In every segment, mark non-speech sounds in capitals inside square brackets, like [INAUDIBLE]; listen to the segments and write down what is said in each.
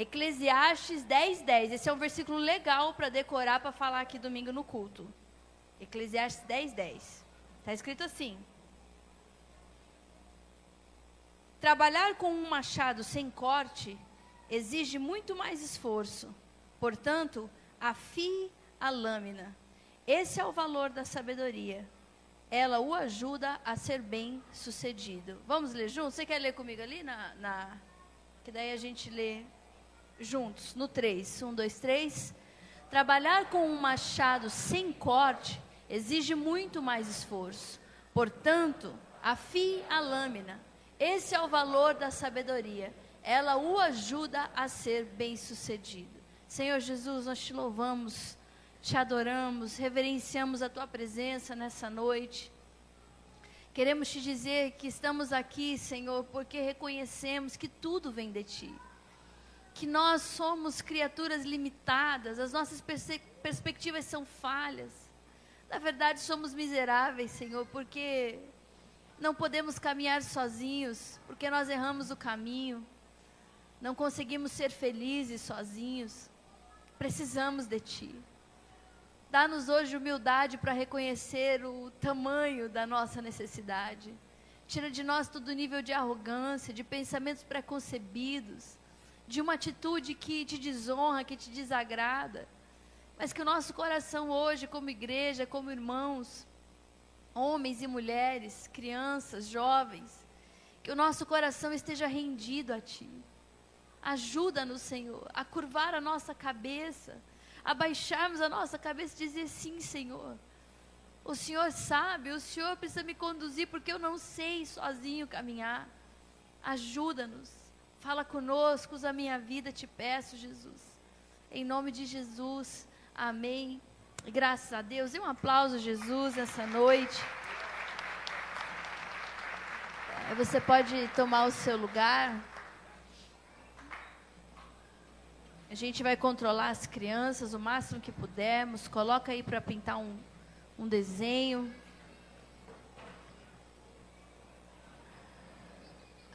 Eclesiastes 10, 10. Esse é um versículo legal para decorar, para falar aqui domingo no culto. Eclesiastes 10, 10. Está escrito assim: Trabalhar com um machado sem corte exige muito mais esforço. Portanto, afie a lâmina. Esse é o valor da sabedoria. Ela o ajuda a ser bem sucedido. Vamos ler juntos? Você quer ler comigo ali na, na que daí a gente lê juntos, no 3. 1, 2, 3. Trabalhar com um machado sem corte exige muito mais esforço. Portanto, afie a lâmina. Esse é o valor da sabedoria. Ela o ajuda a ser bem-sucedido. Senhor Jesus, nós te louvamos, te adoramos, reverenciamos a tua presença nessa noite. Queremos te dizer que estamos aqui, Senhor, porque reconhecemos que tudo vem de ti. Que nós somos criaturas limitadas, as nossas perspectivas são falhas. Na verdade, somos miseráveis, Senhor, porque não podemos caminhar sozinhos, porque nós erramos o caminho. Não conseguimos ser felizes sozinhos. Precisamos de Ti. Dá-nos hoje humildade para reconhecer o tamanho da nossa necessidade. Tira de nós todo nível de arrogância, de pensamentos preconcebidos, de uma atitude que te desonra, que te desagrada. Mas que o nosso coração hoje, como igreja, como irmãos, homens e mulheres, crianças, jovens, que o nosso coração esteja rendido a Ti. Ajuda-nos, Senhor, a curvar a nossa cabeça, a baixarmos a nossa cabeça e dizer: Sim, Senhor. O Senhor sabe, o Senhor precisa me conduzir porque eu não sei sozinho caminhar. Ajuda-nos, fala conosco, usa a minha vida, te peço, Jesus. Em nome de Jesus, amém. Graças a Deus. E um aplauso, Jesus, essa noite. Você pode tomar o seu lugar. A gente vai controlar as crianças o máximo que pudermos. Coloca aí para pintar um, um desenho.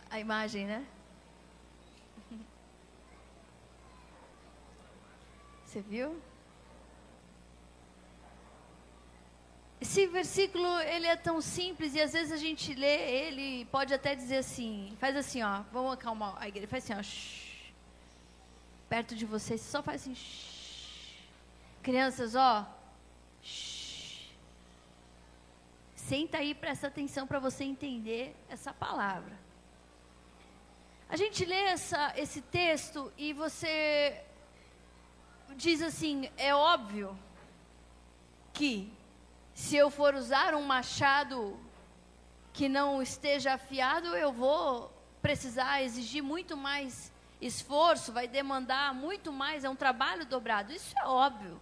A imagem, né? Você viu? Esse versículo, ele é tão simples e às vezes a gente lê ele pode até dizer assim, faz assim, ó, vamos acalmar a igreja, faz assim, ó, shh, perto de vocês, só faz assim, shh. crianças, ó, shh. senta aí, presta atenção para você entender essa palavra. A gente lê essa, esse texto e você diz assim, é óbvio que se eu for usar um machado que não esteja afiado, eu vou precisar exigir muito mais esforço, vai demandar muito mais, é um trabalho dobrado. Isso é óbvio.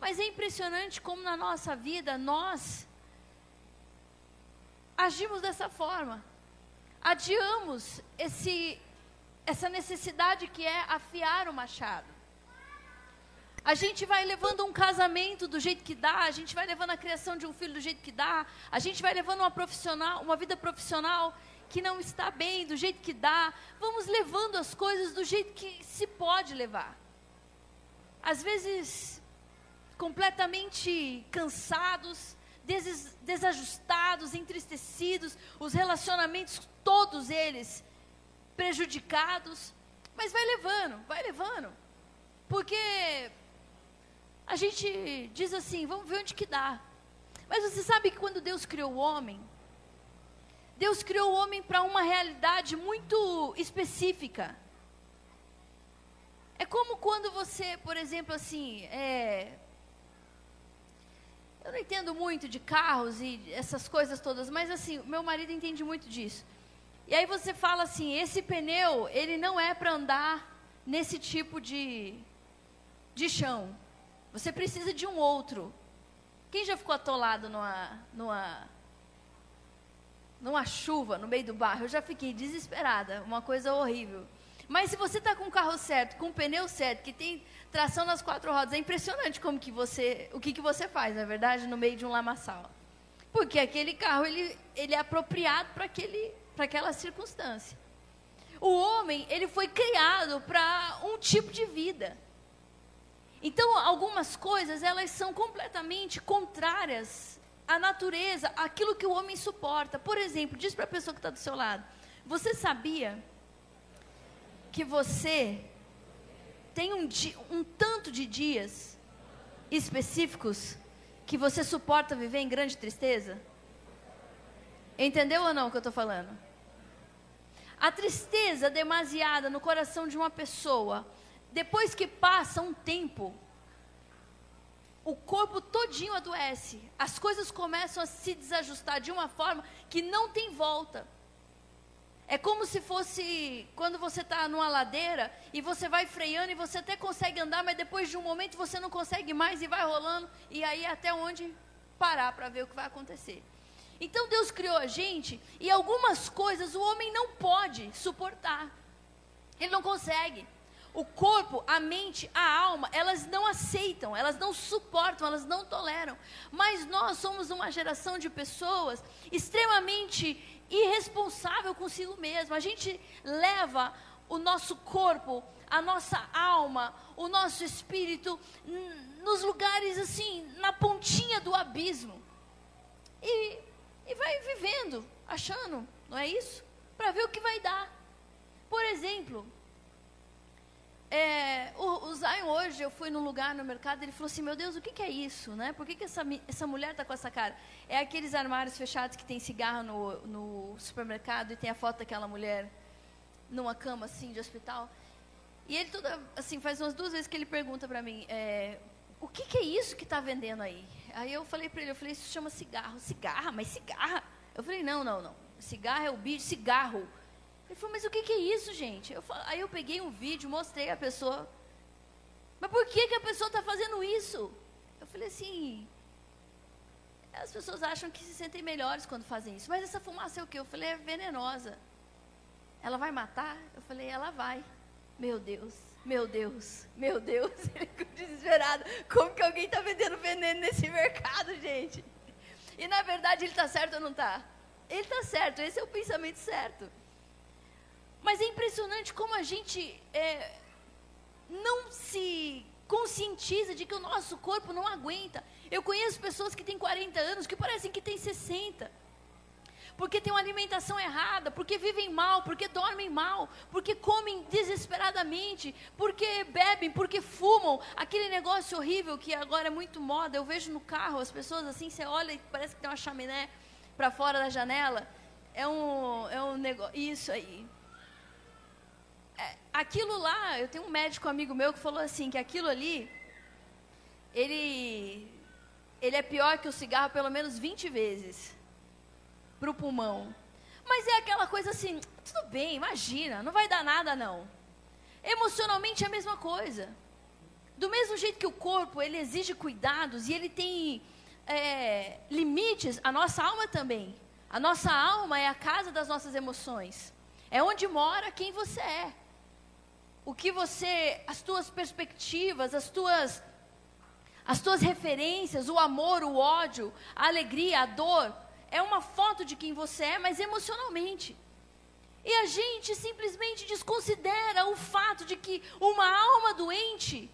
Mas é impressionante como na nossa vida nós agimos dessa forma. Adiamos esse, essa necessidade que é afiar o machado. A gente vai levando um casamento do jeito que dá, a gente vai levando a criação de um filho do jeito que dá, a gente vai levando uma profissional, uma vida profissional que não está bem, do jeito que dá. Vamos levando as coisas do jeito que se pode levar. Às vezes completamente cansados, des desajustados, entristecidos, os relacionamentos todos eles prejudicados, mas vai levando, vai levando. Porque a gente diz assim, vamos ver onde que dá. Mas você sabe que quando Deus criou o homem, Deus criou o homem para uma realidade muito específica. É como quando você, por exemplo, assim, é... eu não entendo muito de carros e essas coisas todas, mas assim, meu marido entende muito disso. E aí você fala assim, esse pneu, ele não é para andar nesse tipo de, de chão. Você precisa de um outro. Quem já ficou atolado numa, numa, numa chuva no meio do barro? Eu já fiquei desesperada, uma coisa horrível. Mas se você está com o carro certo, com o pneu certo, que tem tração nas quatro rodas, é impressionante como que você, o que, que você faz, na é verdade, no meio de um lamaçal. Porque aquele carro ele, ele é apropriado para aquela circunstância. o homem, ele foi criado para um tipo de vida. Então, algumas coisas, elas são completamente contrárias à natureza, aquilo que o homem suporta. Por exemplo, diz para a pessoa que está do seu lado: Você sabia que você tem um, um tanto de dias específicos que você suporta viver em grande tristeza? Entendeu ou não o que eu estou falando? A tristeza demasiada no coração de uma pessoa, depois que passa um tempo, o corpo todinho adoece. As coisas começam a se desajustar de uma forma que não tem volta. É como se fosse quando você está numa ladeira e você vai freando e você até consegue andar, mas depois de um momento você não consegue mais e vai rolando, e aí até onde parar para ver o que vai acontecer. Então Deus criou a gente e algumas coisas o homem não pode suportar. Ele não consegue. O corpo, a mente, a alma, elas não aceitam, elas não suportam, elas não toleram. Mas nós somos uma geração de pessoas extremamente irresponsável consigo mesmo. A gente leva o nosso corpo, a nossa alma, o nosso espírito nos lugares assim, na pontinha do abismo. E, e vai vivendo, achando, não é isso? Para ver o que vai dar. Por exemplo, é, o, o Zion hoje, eu fui num lugar no mercado, ele falou assim, meu Deus, o que, que é isso, né? Por que, que essa, essa mulher está com essa cara? É aqueles armários fechados que tem cigarro no, no supermercado e tem a foto daquela mulher numa cama, assim, de hospital. E ele, toda, assim, faz umas duas vezes que ele pergunta para mim, é, o que, que é isso que está vendendo aí? Aí eu falei para ele, eu falei, isso chama cigarro. Cigarra? Mas cigarra? Eu falei, não, não, não. Cigarro é o bicho, cigarro ele falou, mas o que, que é isso, gente? Eu aí eu peguei um vídeo, mostrei a pessoa. Mas por que, que a pessoa está fazendo isso? Eu falei assim, as pessoas acham que se sentem melhores quando fazem isso. Mas essa fumaça é o quê? Eu falei, é venenosa. Ela vai matar? Eu falei, ela vai. Meu Deus, meu Deus, meu Deus. [LAUGHS] Ele ficou desesperado. Como que alguém está vendendo veneno nesse mercado, gente? E na verdade ele está certo ou não está? Ele está certo, esse é o pensamento certo. Mas é impressionante como a gente é, não se conscientiza de que o nosso corpo não aguenta. Eu conheço pessoas que têm 40 anos que parecem que têm 60. Porque têm uma alimentação errada, porque vivem mal, porque dormem mal, porque comem desesperadamente, porque bebem, porque fumam. Aquele negócio horrível que agora é muito moda. Eu vejo no carro as pessoas assim, você olha e parece que tem uma chaminé para fora da janela. É um, é um negócio. Isso aí aquilo lá, eu tenho um médico amigo meu que falou assim, que aquilo ali, ele, ele é pior que o cigarro pelo menos 20 vezes para o pulmão. Mas é aquela coisa assim, tudo bem, imagina, não vai dar nada não. Emocionalmente é a mesma coisa. Do mesmo jeito que o corpo, ele exige cuidados e ele tem é, limites, a nossa alma também. A nossa alma é a casa das nossas emoções. É onde mora quem você é o que você, as tuas perspectivas, as tuas as tuas referências, o amor, o ódio, a alegria, a dor, é uma foto de quem você é, mas emocionalmente. E a gente simplesmente desconsidera o fato de que uma alma doente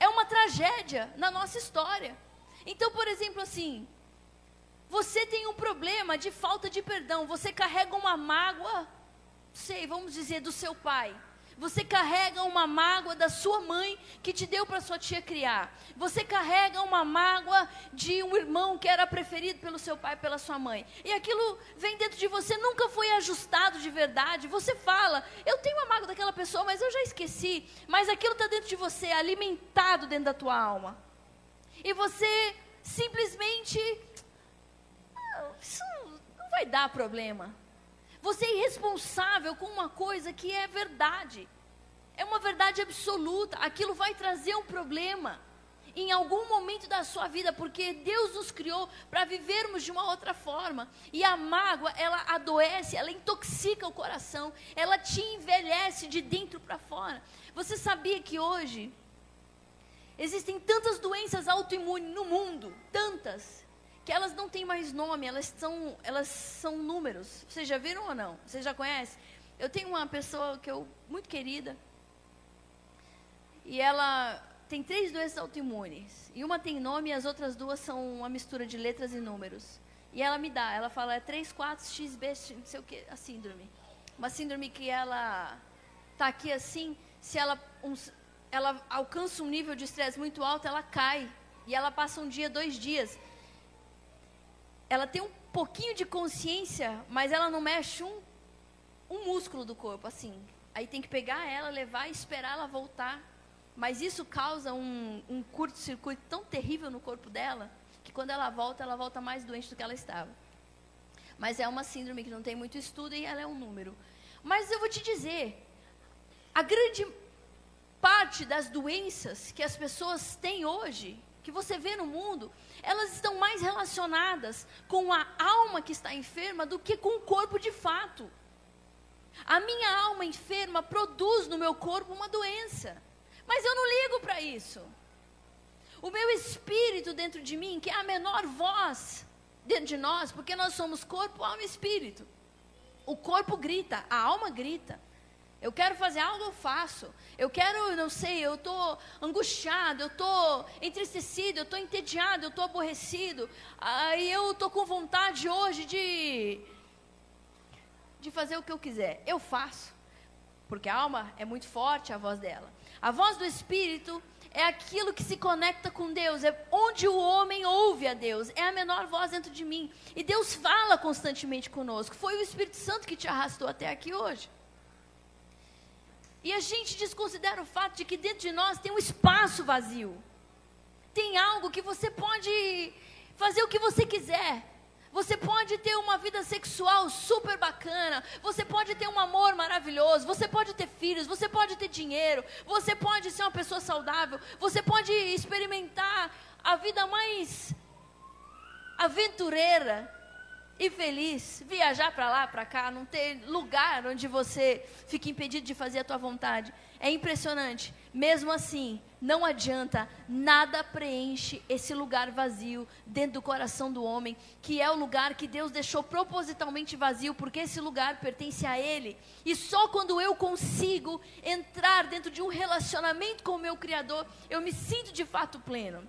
é uma tragédia na nossa história. Então, por exemplo, assim, você tem um problema de falta de perdão, você carrega uma mágoa, sei, vamos dizer, do seu pai. Você carrega uma mágoa da sua mãe que te deu para sua tia criar. Você carrega uma mágoa de um irmão que era preferido pelo seu pai, pela sua mãe. E aquilo vem dentro de você, nunca foi ajustado de verdade. Você fala, eu tenho uma mágoa daquela pessoa, mas eu já esqueci. Mas aquilo está dentro de você, alimentado dentro da tua alma. E você simplesmente. Ah, isso não vai dar problema. Você é irresponsável com uma coisa que é verdade. É uma verdade absoluta. Aquilo vai trazer um problema em algum momento da sua vida, porque Deus nos criou para vivermos de uma outra forma. E a mágoa, ela adoece, ela intoxica o coração, ela te envelhece de dentro para fora. Você sabia que hoje existem tantas doenças autoimunes no mundo, tantas, que elas não têm mais nome, elas são, elas são números. Vocês já viram ou não? Vocês já conhecem? Eu tenho uma pessoa que eu muito querida. E ela tem três doenças autoimunes. E uma tem nome e as outras duas são uma mistura de letras e números. E ela me dá, ela fala, é 3, 4, XB, não sei o que, a síndrome. Uma síndrome que ela tá aqui assim, se ela, um, ela alcança um nível de estresse muito alto, ela cai. E ela passa um dia, dois dias. Ela tem um pouquinho de consciência, mas ela não mexe um, um músculo do corpo, assim. Aí tem que pegar ela, levar e esperar ela voltar. Mas isso causa um, um curto-circuito tão terrível no corpo dela, que quando ela volta, ela volta mais doente do que ela estava. Mas é uma síndrome que não tem muito estudo e ela é um número. Mas eu vou te dizer, a grande parte das doenças que as pessoas têm hoje, que você vê no mundo, elas estão mais relacionadas com a alma que está enferma do que com o corpo de fato. A minha alma enferma produz no meu corpo uma doença, mas eu não ligo para isso. O meu espírito dentro de mim, que é a menor voz dentro de nós, porque nós somos corpo, alma e espírito. O corpo grita, a alma grita. Eu quero fazer algo, eu faço. Eu quero, não sei, eu estou angustiado, eu estou entristecido, eu estou entediado, eu estou aborrecido. Aí eu estou com vontade hoje de, de fazer o que eu quiser. Eu faço. Porque a alma é muito forte, a voz dela. A voz do Espírito é aquilo que se conecta com Deus, é onde o homem ouve a Deus, é a menor voz dentro de mim. E Deus fala constantemente conosco. Foi o Espírito Santo que te arrastou até aqui hoje. E a gente desconsidera o fato de que dentro de nós tem um espaço vazio. Tem algo que você pode fazer o que você quiser. Você pode ter uma vida sexual super bacana, você pode ter um amor maravilhoso, você pode ter filhos, você pode ter dinheiro, você pode ser uma pessoa saudável, você pode experimentar a vida mais aventureira, e feliz, viajar para lá, para cá, não ter lugar onde você fica impedido de fazer a tua vontade. É impressionante. Mesmo assim, não adianta, nada preenche esse lugar vazio dentro do coração do homem, que é o lugar que Deus deixou propositalmente vazio, porque esse lugar pertence a Ele. E só quando eu consigo entrar dentro de um relacionamento com o meu Criador, eu me sinto de fato pleno.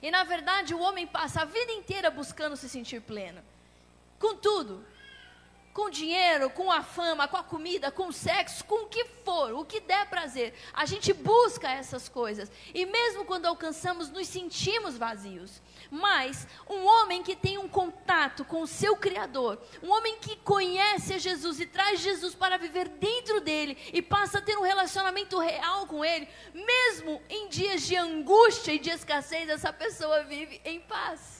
E na verdade, o homem passa a vida inteira buscando se sentir pleno com tudo. Com dinheiro, com a fama, com a comida, com o sexo, com o que for, o que der prazer. A gente busca essas coisas. E mesmo quando alcançamos, nos sentimos vazios. Mas um homem que tem um contato com o seu Criador, um homem que conhece Jesus e traz Jesus para viver dentro dele e passa a ter um relacionamento real com ele, mesmo em dias de angústia e de escassez, essa pessoa vive em paz.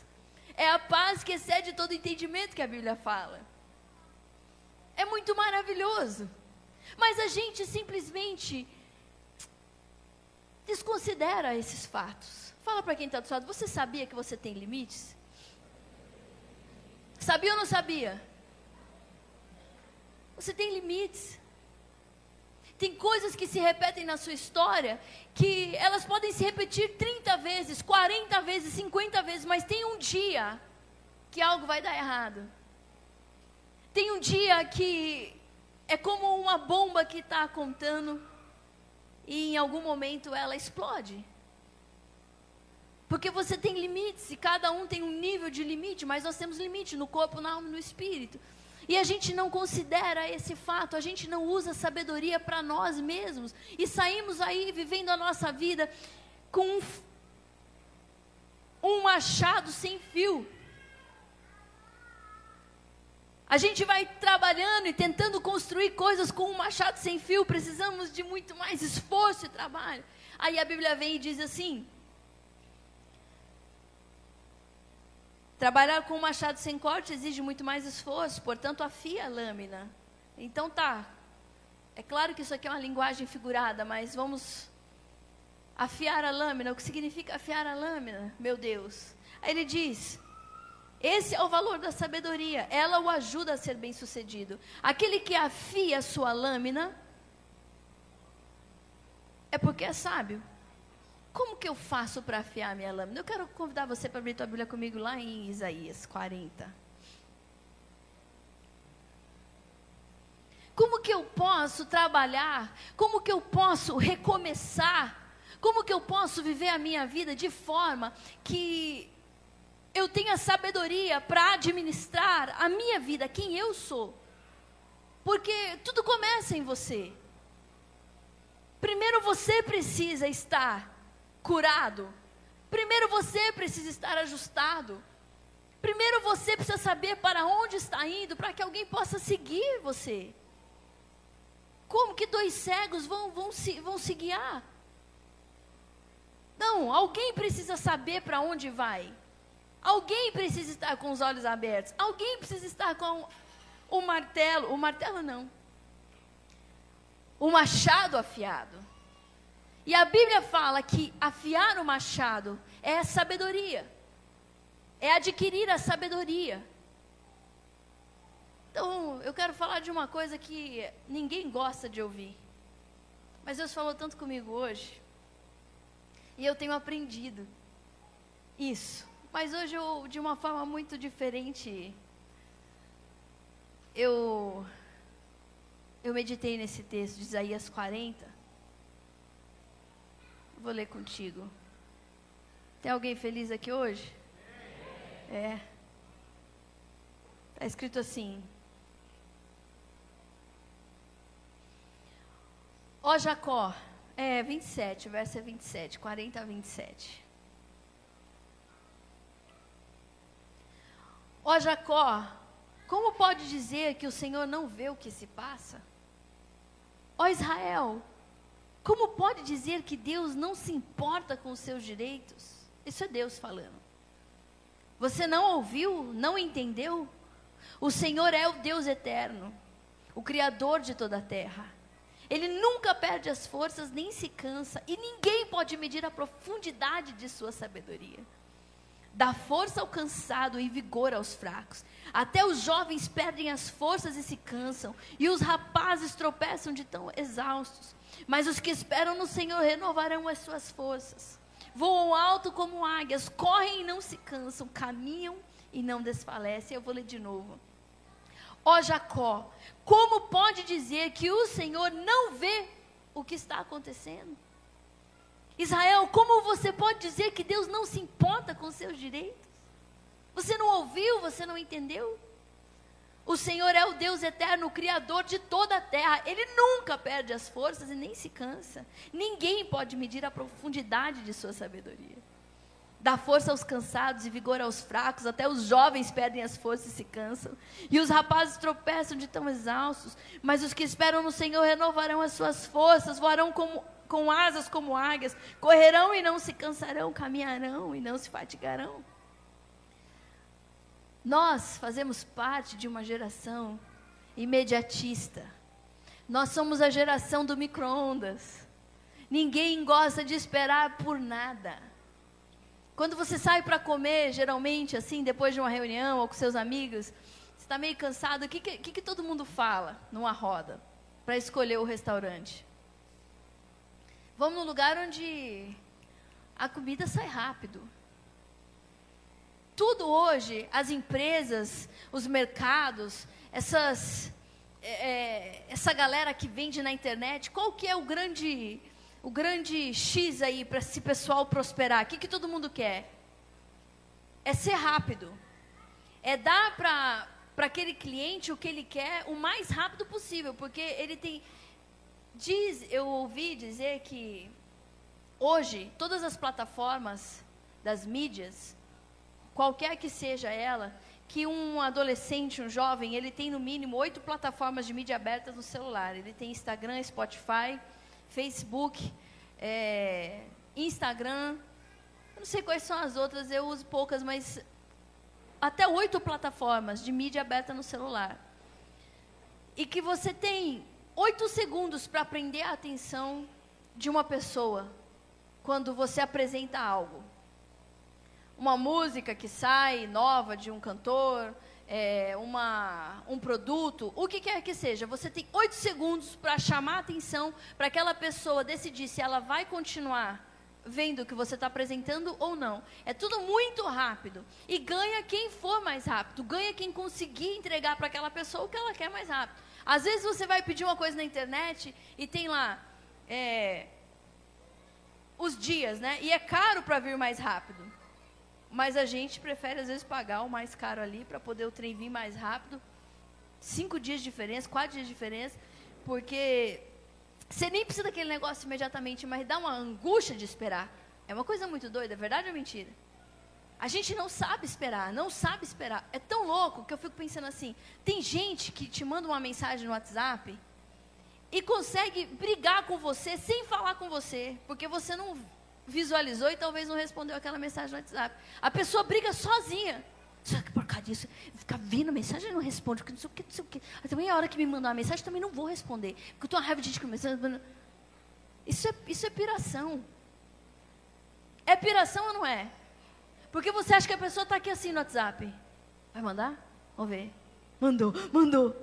É a paz que excede todo entendimento que a Bíblia fala. É muito maravilhoso. Mas a gente simplesmente desconsidera esses fatos. Fala para quem está do seu lado, você sabia que você tem limites? Sabia ou não sabia? Você tem limites. Tem coisas que se repetem na sua história que elas podem se repetir 30 vezes, 40 vezes, 50 vezes, mas tem um dia que algo vai dar errado. Tem um dia que é como uma bomba que está contando e em algum momento ela explode. Porque você tem limites e cada um tem um nível de limite, mas nós temos limite no corpo, na alma e no espírito. E a gente não considera esse fato, a gente não usa sabedoria para nós mesmos. E saímos aí vivendo a nossa vida com um, um machado sem fio. A gente vai trabalhando e tentando construir coisas com um machado sem fio, precisamos de muito mais esforço e trabalho. Aí a Bíblia vem e diz assim: Trabalhar com um machado sem corte exige muito mais esforço, portanto, afia a lâmina. Então tá. É claro que isso aqui é uma linguagem figurada, mas vamos afiar a lâmina. O que significa afiar a lâmina? Meu Deus. Aí ele diz: esse é o valor da sabedoria. Ela o ajuda a ser bem-sucedido. Aquele que afia a sua lâmina é porque é sábio. Como que eu faço para afiar minha lâmina? Eu quero convidar você para abrir tua Bíblia comigo lá em Isaías 40. Como que eu posso trabalhar? Como que eu posso recomeçar? Como que eu posso viver a minha vida de forma que eu tenha sabedoria para administrar a minha vida, quem eu sou? Porque tudo começa em você. Primeiro você precisa estar curado. Primeiro você precisa estar ajustado. Primeiro você precisa saber para onde está indo, para que alguém possa seguir você. Como que dois cegos vão, vão, se, vão se guiar? Não, alguém precisa saber para onde vai. Alguém precisa estar com os olhos abertos. Alguém precisa estar com o martelo. O martelo não. O machado afiado. E a Bíblia fala que afiar o machado é sabedoria é adquirir a sabedoria. Então, eu quero falar de uma coisa que ninguém gosta de ouvir. Mas Deus falou tanto comigo hoje. E eu tenho aprendido isso. Mas hoje eu, de uma forma muito diferente, eu eu meditei nesse texto de Isaías 40. Vou ler contigo. Tem alguém feliz aqui hoje? É. Está escrito assim. Ó Jacó, é 27, o verso é 27, 40 a 27. Ó Jacó, como pode dizer que o Senhor não vê o que se passa? Ó Israel, como pode dizer que Deus não se importa com os seus direitos? Isso é Deus falando. Você não ouviu? Não entendeu? O Senhor é o Deus eterno, o Criador de toda a terra. Ele nunca perde as forças nem se cansa, e ninguém pode medir a profundidade de sua sabedoria. Dá força ao cansado e vigor aos fracos. Até os jovens perdem as forças e se cansam, e os rapazes tropeçam de tão exaustos. Mas os que esperam no Senhor renovarão as suas forças voam alto como águias, correm e não se cansam, caminham e não desfalecem. Eu vou ler de novo. Ó Jacó, como pode dizer que o Senhor não vê o que está acontecendo? Israel, como você pode dizer que Deus não se importa com seus direitos? Você não ouviu, você não entendeu? O Senhor é o Deus eterno, o Criador de toda a terra. Ele nunca perde as forças e nem se cansa. Ninguém pode medir a profundidade de sua sabedoria. Dá força aos cansados e vigor aos fracos, até os jovens perdem as forças e se cansam. E os rapazes tropeçam de tão exaustos. Mas os que esperam no Senhor renovarão as suas forças, voarão como, com asas como águias, correrão e não se cansarão, caminharão e não se fatigarão. Nós fazemos parte de uma geração imediatista. Nós somos a geração do micro-ondas. Ninguém gosta de esperar por nada. Quando você sai para comer, geralmente, assim, depois de uma reunião ou com seus amigos, você está meio cansado, o que, que, que todo mundo fala numa roda para escolher o restaurante? Vamos num lugar onde a comida sai rápido tudo hoje, as empresas, os mercados, essas, é, é, essa galera que vende na internet, qual que é o grande, o grande X aí para esse pessoal prosperar? O que, que todo mundo quer? É ser rápido. É dar para aquele cliente o que ele quer o mais rápido possível, porque ele tem. Diz, eu ouvi dizer que hoje todas as plataformas das mídias qualquer que seja ela, que um adolescente, um jovem, ele tem no mínimo oito plataformas de mídia abertas no celular. Ele tem Instagram, Spotify, Facebook, é, Instagram. Eu não sei quais são as outras, eu uso poucas, mas até oito plataformas de mídia aberta no celular. E que você tem oito segundos para prender a atenção de uma pessoa quando você apresenta algo uma música que sai nova de um cantor, é, uma, um produto, o que quer que seja, você tem oito segundos para chamar a atenção para aquela pessoa decidir se ela vai continuar vendo o que você está apresentando ou não. É tudo muito rápido. E ganha quem for mais rápido, ganha quem conseguir entregar para aquela pessoa o que ela quer mais rápido. Às vezes você vai pedir uma coisa na internet e tem lá é, os dias, né? E é caro para vir mais rápido. Mas a gente prefere, às vezes, pagar o mais caro ali para poder o trem vir mais rápido. Cinco dias de diferença, quatro dias de diferença. Porque você nem precisa daquele negócio imediatamente, mas dá uma angústia de esperar. É uma coisa muito doida, é verdade ou mentira? A gente não sabe esperar, não sabe esperar. É tão louco que eu fico pensando assim: tem gente que te manda uma mensagem no WhatsApp e consegue brigar com você sem falar com você, porque você não visualizou e talvez não respondeu aquela mensagem no WhatsApp. A pessoa briga sozinha. Só que porcaria, isso, fica vendo mensagem e não responde, porque não sei o que, não sei o que. Também a hora que me mandar uma mensagem, também não vou responder. Porque eu estou raiva de gente começando. Isso é, isso é piração. É piração ou não é? Porque você acha que a pessoa está aqui assim no WhatsApp. Vai mandar? Vamos ver. Mandou, mandou.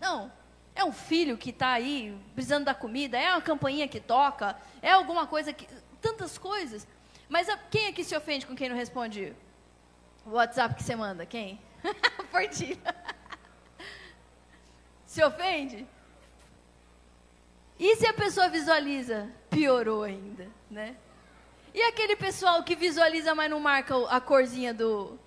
Não. É um filho que está aí precisando da comida, é uma campainha que toca, é alguma coisa que. Tantas coisas. Mas a, quem aqui se ofende com quem não responde o WhatsApp que você manda? Quem? [LAUGHS] Portilha. [LAUGHS] se ofende? E se a pessoa visualiza? Piorou ainda, né? E aquele pessoal que visualiza, mas não marca a corzinha do.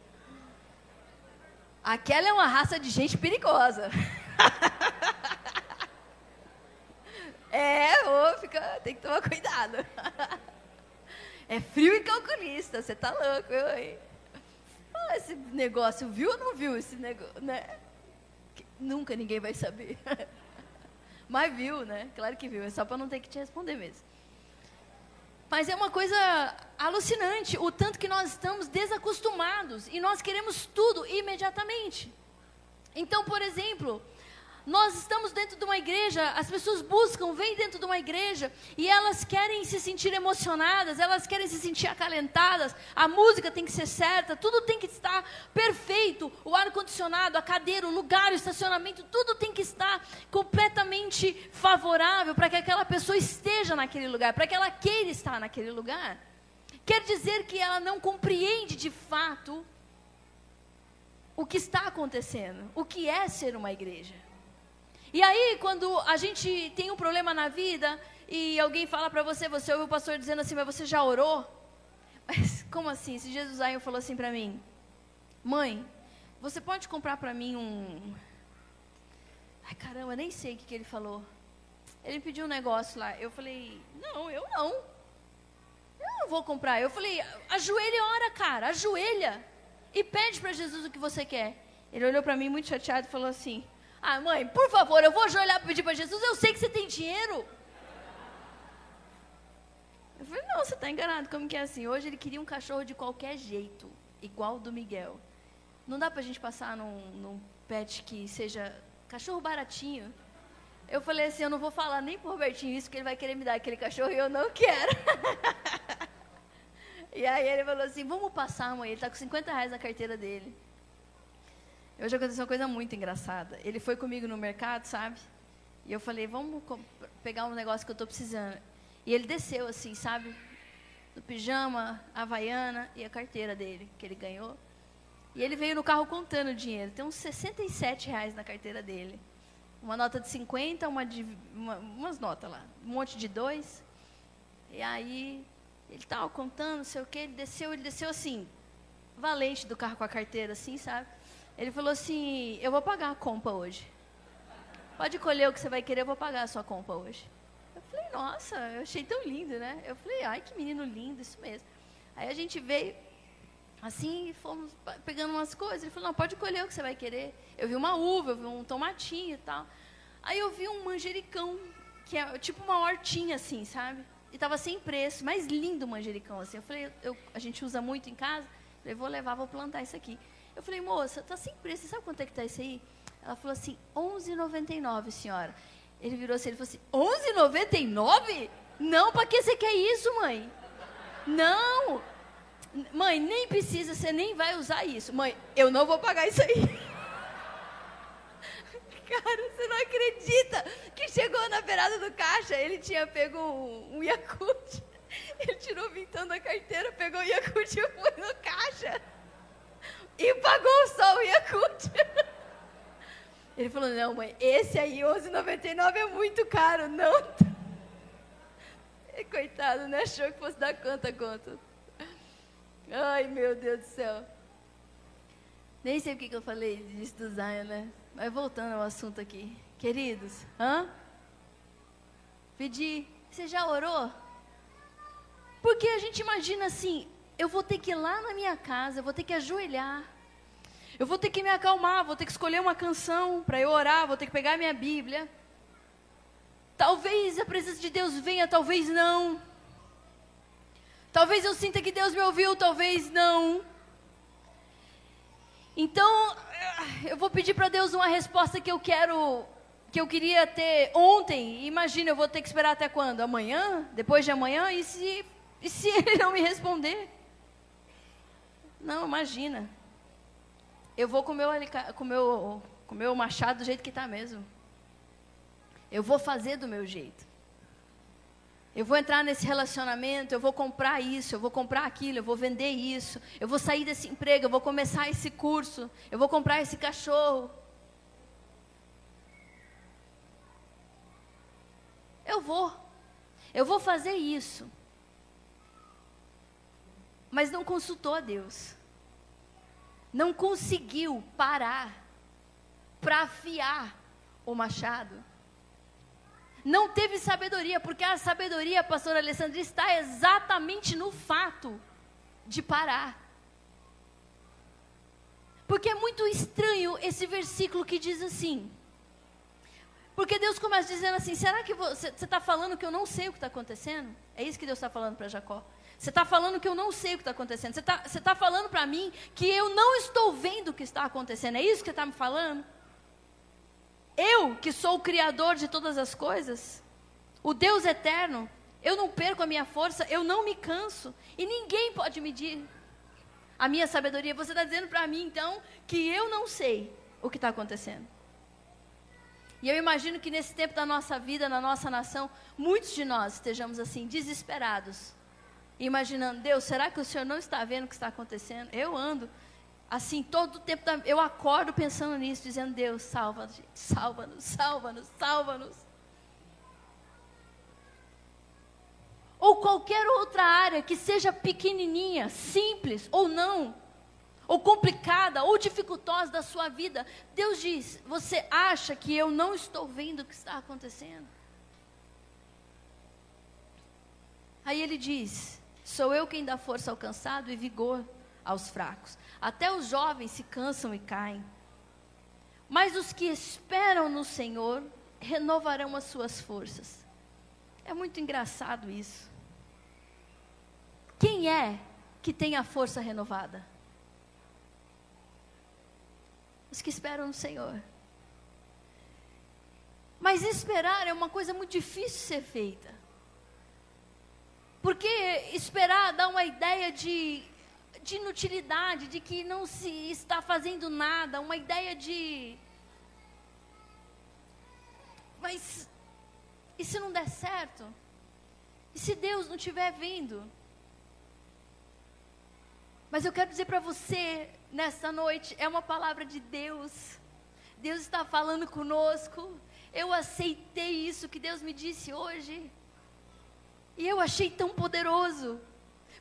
Aquela é uma raça de gente perigosa. [LAUGHS] é, ô, fica, tem que tomar cuidado. É frio e calculista, você tá louco, hein? Ah, esse negócio, viu ou não viu esse negócio, né? Nunca ninguém vai saber. [LAUGHS] Mas viu, né? Claro que viu, é só para não ter que te responder mesmo. Mas é uma coisa alucinante o tanto que nós estamos desacostumados e nós queremos tudo imediatamente. Então, por exemplo, nós estamos dentro de uma igreja, as pessoas buscam, vêm dentro de uma igreja e elas querem se sentir emocionadas, elas querem se sentir acalentadas, a música tem que ser certa, tudo tem que estar perfeito, o ar-condicionado, a cadeira, o lugar, o estacionamento, tudo tem que estar completamente favorável para que aquela pessoa esteja naquele lugar, para que ela queira estar naquele lugar. Quer dizer que ela não compreende de fato o que está acontecendo, o que é ser uma igreja. E aí, quando a gente tem um problema na vida e alguém fala para você, você ouve o pastor dizendo assim, mas você já orou? Mas como assim? Esse Jesus aí falou assim para mim, mãe, você pode comprar para mim um... Ai, caramba, nem sei o que, que ele falou. Ele pediu um negócio lá. Eu falei, não, eu não. Eu não vou comprar. Eu falei, ajoelha e ora, cara, ajoelha. E pede para Jesus o que você quer. Ele olhou para mim muito chateado e falou assim, ah, mãe, por favor, eu vou ajoelhar para pedir para Jesus, eu sei que você tem dinheiro. Eu falei, não, você está enganado, como que é assim? Hoje ele queria um cachorro de qualquer jeito, igual o do Miguel. Não dá para a gente passar num, num pet que seja cachorro baratinho. Eu falei assim, eu não vou falar nem pro Robertinho isso, que ele vai querer me dar aquele cachorro e eu não quero. [LAUGHS] e aí ele falou assim, vamos passar, mãe, ele está com 50 reais na carteira dele. Hoje aconteceu uma coisa muito engraçada. Ele foi comigo no mercado, sabe? E eu falei, vamos pegar um negócio que eu estou precisando. E ele desceu assim, sabe? No pijama, havaiana e a carteira dele, que ele ganhou. E ele veio no carro contando o dinheiro. Tem uns 67 reais na carteira dele. Uma nota de 50, uma de, uma, umas notas lá. Um monte de dois. E aí, ele estava contando, não sei o quê. Ele desceu, ele desceu assim, valente do carro com a carteira, assim, sabe? Ele falou assim: Eu vou pagar a compra hoje. Pode colher o que você vai querer, eu vou pagar a sua compra hoje. Eu falei: Nossa, eu achei tão lindo, né? Eu falei: Ai, que menino lindo, isso mesmo. Aí a gente veio assim, fomos pegando umas coisas. Ele falou: Não, pode colher o que você vai querer. Eu vi uma uva, eu vi um tomatinho e tal. Aí eu vi um manjericão, que é tipo uma hortinha assim, sabe? E estava sem preço, mais lindo o manjericão assim. Eu falei: eu, A gente usa muito em casa. Eu falei: Vou levar, vou plantar isso aqui. Eu falei, moça, tá sem preço, você sabe quanto é que tá isso aí? Ela falou assim, 11,99, senhora. Ele virou assim, ele falou assim, 11,99? Não, para que você quer isso, mãe? Não. Mãe, nem precisa, você nem vai usar isso. Mãe, eu não vou pagar isso aí. [LAUGHS] Cara, você não acredita que chegou na beirada do caixa, ele tinha pego um, um Yakult. [LAUGHS] Ele tirou vintando a carteira, pegou o Yakult e foi no caixa e pagou só o Yakult. [LAUGHS] Ele falou: Não, mãe, esse aí, 11,99 é muito caro. Não. Coitado, né? Achou que fosse dar conta, conta. Ai, meu Deus do céu. Nem sei o que eu falei disso do Zion, né? Mas voltando ao assunto aqui. Queridos, hã? Pedi. Você já orou? Porque a gente imagina assim, eu vou ter que ir lá na minha casa, eu vou ter que ajoelhar. Eu vou ter que me acalmar, vou ter que escolher uma canção para eu orar, vou ter que pegar minha Bíblia. Talvez a presença de Deus venha, talvez não. Talvez eu sinta que Deus me ouviu, talvez não. Então, eu vou pedir para Deus uma resposta que eu quero, que eu queria ter ontem. Imagina, eu vou ter que esperar até quando? Amanhã? Depois de amanhã? E se, e se [LAUGHS] ele não me responder? Não, imagina. Eu vou com meu, com meu, com meu machado do jeito que está mesmo. Eu vou fazer do meu jeito. Eu vou entrar nesse relacionamento, eu vou comprar isso, eu vou comprar aquilo, eu vou vender isso, eu vou sair desse emprego, eu vou começar esse curso, eu vou comprar esse cachorro. Eu vou. Eu vou fazer isso. Mas não consultou a Deus. Não conseguiu parar para afiar o machado não teve sabedoria, porque a sabedoria, pastor Alessandro, está exatamente no fato de parar. Porque é muito estranho esse versículo que diz assim. Porque Deus começa dizendo assim: será que você está falando que eu não sei o que está acontecendo? É isso que Deus está falando para Jacó. Você está falando que eu não sei o que está acontecendo. Você está tá falando para mim que eu não estou vendo o que está acontecendo. É isso que está me falando? Eu, que sou o Criador de todas as coisas, o Deus eterno, eu não perco a minha força, eu não me canso, e ninguém pode medir a minha sabedoria. Você está dizendo para mim, então, que eu não sei o que está acontecendo. E eu imagino que nesse tempo da nossa vida, na nossa nação, muitos de nós estejamos assim, desesperados, imaginando: Deus, será que o Senhor não está vendo o que está acontecendo? Eu ando Assim, todo o tempo eu acordo pensando nisso, dizendo: Deus, salva-nos, salva-nos, salva-nos, salva-nos. Ou qualquer outra área que seja pequenininha, simples ou não, ou complicada, ou dificultosa da sua vida, Deus diz: Você acha que eu não estou vendo o que está acontecendo? Aí ele diz: Sou eu quem dá força ao cansado e vigor aos fracos. Até os jovens se cansam e caem. Mas os que esperam no Senhor renovarão as suas forças. É muito engraçado isso. Quem é que tem a força renovada? Os que esperam no Senhor. Mas esperar é uma coisa muito difícil de ser feita. Porque esperar dá uma ideia de de inutilidade, de que não se está fazendo nada, uma ideia de. Mas e se não der certo? E se Deus não estiver vindo? Mas eu quero dizer para você, nesta noite, é uma palavra de Deus. Deus está falando conosco. Eu aceitei isso que Deus me disse hoje. E eu achei tão poderoso.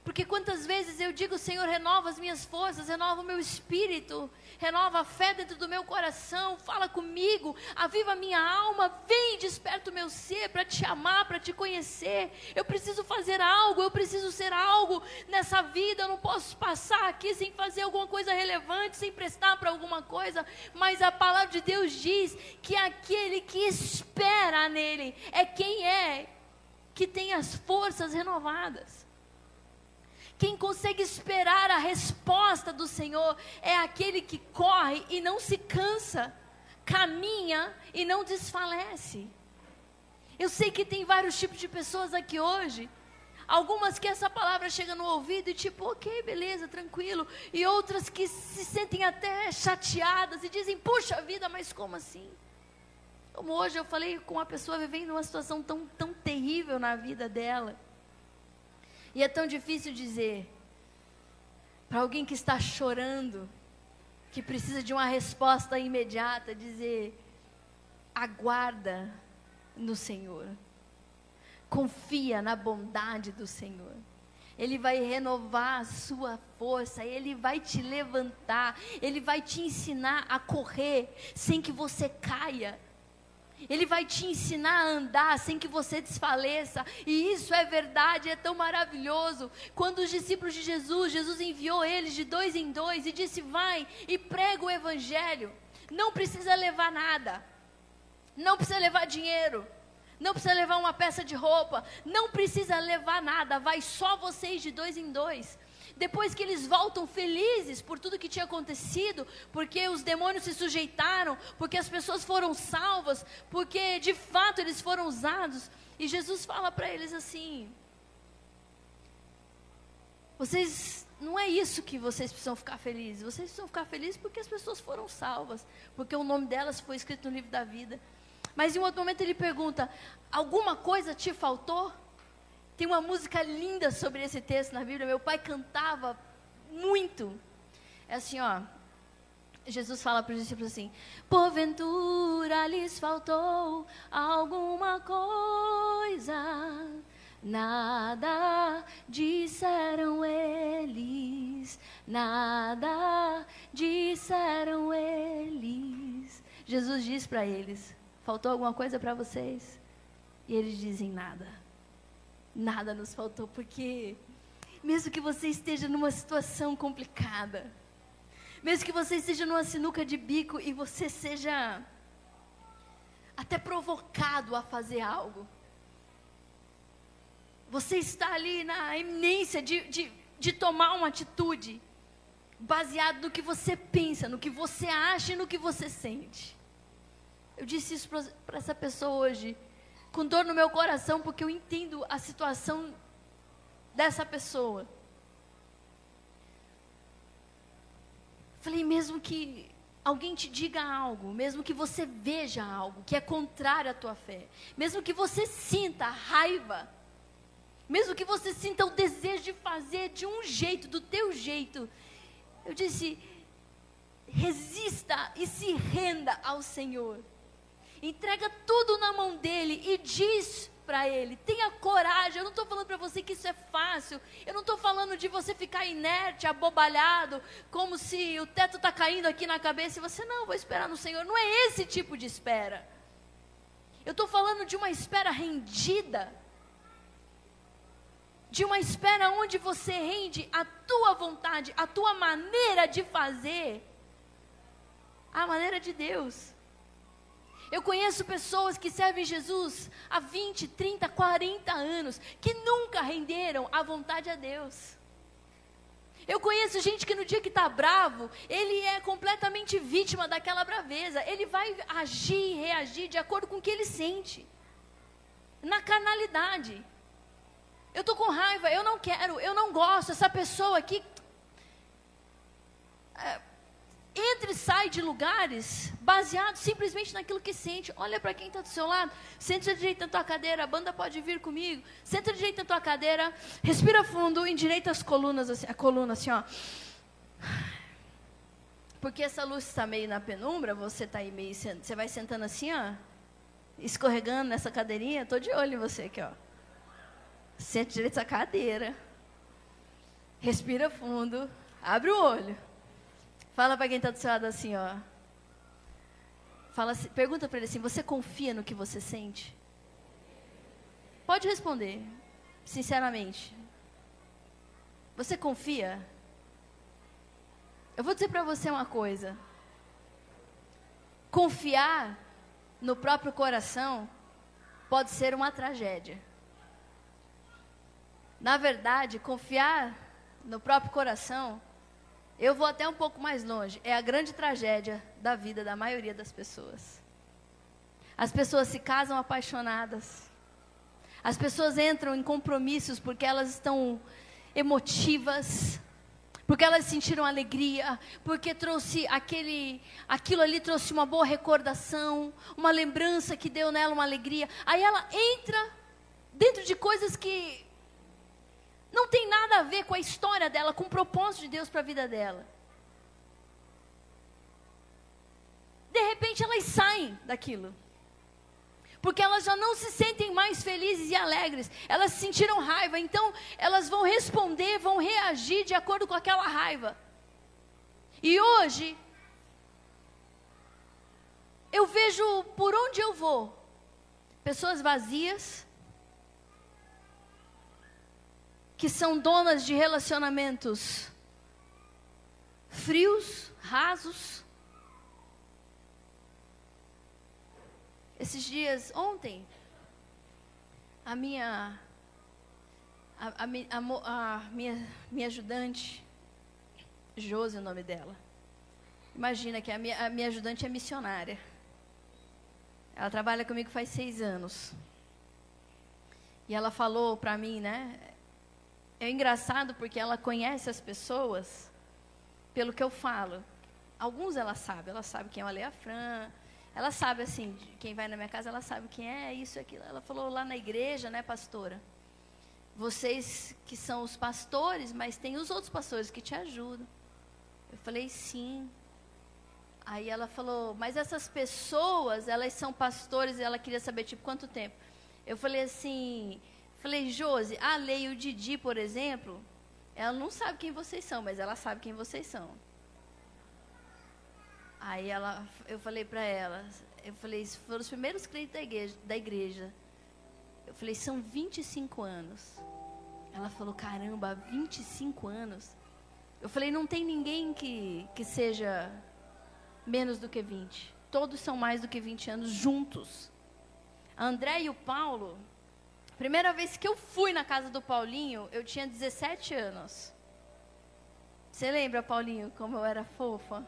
Porque quantas vezes eu digo, Senhor, renova as minhas forças, renova o meu espírito, renova a fé dentro do meu coração, fala comigo, aviva a minha alma, vem, desperta o meu ser para te amar, para te conhecer. Eu preciso fazer algo, eu preciso ser algo nessa vida, eu não posso passar aqui sem fazer alguma coisa relevante, sem prestar para alguma coisa, mas a palavra de Deus diz que aquele que espera nele é quem é que tem as forças renovadas. Quem consegue esperar a resposta do Senhor é aquele que corre e não se cansa, caminha e não desfalece. Eu sei que tem vários tipos de pessoas aqui hoje. Algumas que essa palavra chega no ouvido e tipo, ok, beleza, tranquilo. E outras que se sentem até chateadas e dizem, puxa vida, mas como assim? Como hoje eu falei com uma pessoa vivendo uma situação tão, tão terrível na vida dela. E é tão difícil dizer para alguém que está chorando, que precisa de uma resposta imediata, dizer: aguarda no Senhor. Confia na bondade do Senhor. Ele vai renovar a sua força, ele vai te levantar, ele vai te ensinar a correr sem que você caia. Ele vai te ensinar a andar sem que você desfaleça. E isso é verdade, é tão maravilhoso. Quando os discípulos de Jesus, Jesus enviou eles de dois em dois e disse: Vai e prega o evangelho. Não precisa levar nada. Não precisa levar dinheiro não precisa levar uma peça de roupa, não precisa levar nada, vai só vocês de dois em dois. Depois que eles voltam felizes por tudo que tinha acontecido, porque os demônios se sujeitaram, porque as pessoas foram salvas, porque de fato eles foram usados, e Jesus fala para eles assim: Vocês não é isso que vocês precisam ficar felizes. Vocês precisam ficar felizes porque as pessoas foram salvas, porque o nome delas foi escrito no livro da vida. Mas em um outro momento ele pergunta: alguma coisa te faltou? Tem uma música linda sobre esse texto na Bíblia. Meu pai cantava muito. É assim, ó. Jesus fala para os discípulos assim: Porventura lhes faltou alguma coisa. Nada disseram eles, nada disseram eles. Jesus diz para eles: Faltou alguma coisa para vocês? E eles dizem nada. Nada nos faltou, porque mesmo que você esteja numa situação complicada, mesmo que você esteja numa sinuca de bico e você seja até provocado a fazer algo, você está ali na iminência de, de, de tomar uma atitude baseado no que você pensa, no que você acha e no que você sente. Eu disse isso para essa pessoa hoje, com dor no meu coração, porque eu entendo a situação dessa pessoa. Falei, mesmo que alguém te diga algo, mesmo que você veja algo que é contrário à tua fé, mesmo que você sinta raiva, mesmo que você sinta o desejo de fazer de um jeito, do teu jeito, eu disse, resista e se renda ao Senhor. Entrega tudo na mão dele e diz para ele: tenha coragem. Eu não estou falando para você que isso é fácil. Eu não estou falando de você ficar inerte, abobalhado, como se o teto está caindo aqui na cabeça e você, não, vou esperar no Senhor. Não é esse tipo de espera. Eu estou falando de uma espera rendida. De uma espera onde você rende a tua vontade, a tua maneira de fazer, a maneira de Deus. Eu conheço pessoas que servem Jesus há 20, 30, 40 anos, que nunca renderam a vontade a Deus. Eu conheço gente que no dia que está bravo, ele é completamente vítima daquela braveza. Ele vai agir e reagir de acordo com o que ele sente. Na carnalidade. Eu estou com raiva, eu não quero, eu não gosto. Essa pessoa aqui. É, entra e sai de lugares baseado simplesmente naquilo que sente. Olha para quem está do seu lado, senta direito na tua cadeira, a banda pode vir comigo. Senta direito na tua cadeira, respira fundo, endireita as colunas, assim, a coluna assim, ó. Porque essa luz está meio na penumbra, você está aí meio, você vai sentando assim, ó, escorregando nessa cadeirinha, estou de olho em você aqui, ó. Senta direito na cadeira, respira fundo, abre o olho. Fala para quem está do seu lado assim, ó. Fala, pergunta para ele assim: você confia no que você sente? Pode responder, sinceramente. Você confia? Eu vou dizer para você uma coisa. Confiar no próprio coração pode ser uma tragédia. Na verdade, confiar no próprio coração eu vou até um pouco mais longe. É a grande tragédia da vida da maioria das pessoas. As pessoas se casam apaixonadas. As pessoas entram em compromissos porque elas estão emotivas, porque elas sentiram alegria, porque trouxe aquele, aquilo ali trouxe uma boa recordação, uma lembrança que deu nela uma alegria. Aí ela entra dentro de coisas que não tem nada a ver com a história dela, com o propósito de Deus para a vida dela. De repente elas saem daquilo. Porque elas já não se sentem mais felizes e alegres. Elas sentiram raiva, então elas vão responder, vão reagir de acordo com aquela raiva. E hoje, eu vejo por onde eu vou pessoas vazias, que são donas de relacionamentos frios, rasos. Esses dias, ontem, a minha a, a, a, minha, minha ajudante, Josi é o nome dela. Imagina que a minha, a minha ajudante é missionária. Ela trabalha comigo faz seis anos. E ela falou para mim, né? É engraçado porque ela conhece as pessoas pelo que eu falo. Alguns ela sabe, ela sabe quem é o Alea Fran, ela sabe assim, quem vai na minha casa, ela sabe quem é isso, aquilo. Ela falou lá na igreja, né, pastora? Vocês que são os pastores, mas tem os outros pastores que te ajudam. Eu falei, sim. Aí ela falou, mas essas pessoas, elas são pastores, e ela queria saber, tipo, quanto tempo? Eu falei assim, Falei, Josi, a Lei e o Didi, por exemplo, ela não sabe quem vocês são, mas ela sabe quem vocês são. Aí ela, eu falei para ela, eu falei, foram os primeiros crentes da igreja, da igreja. Eu falei, são 25 anos. Ela falou, caramba, 25 anos. Eu falei, não tem ninguém que, que seja menos do que 20. Todos são mais do que 20 anos juntos. A André e o Paulo, Primeira vez que eu fui na casa do Paulinho, eu tinha 17 anos. Você lembra, Paulinho, como eu era fofa?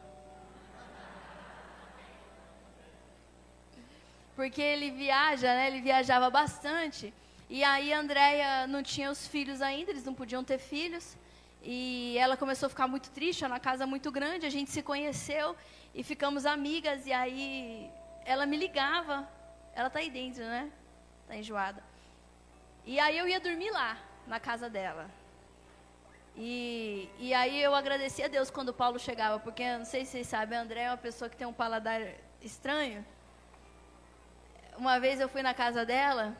Porque ele viaja, né? Ele viajava bastante. E aí a Andrea não tinha os filhos ainda, eles não podiam ter filhos. E ela começou a ficar muito triste, na casa muito grande, a gente se conheceu e ficamos amigas. E aí ela me ligava. Ela tá aí dentro, né? Tá enjoada. E aí eu ia dormir lá, na casa dela. E, e aí eu agradeci a Deus quando o Paulo chegava, porque não sei se vocês sabem, André é uma pessoa que tem um paladar estranho. Uma vez eu fui na casa dela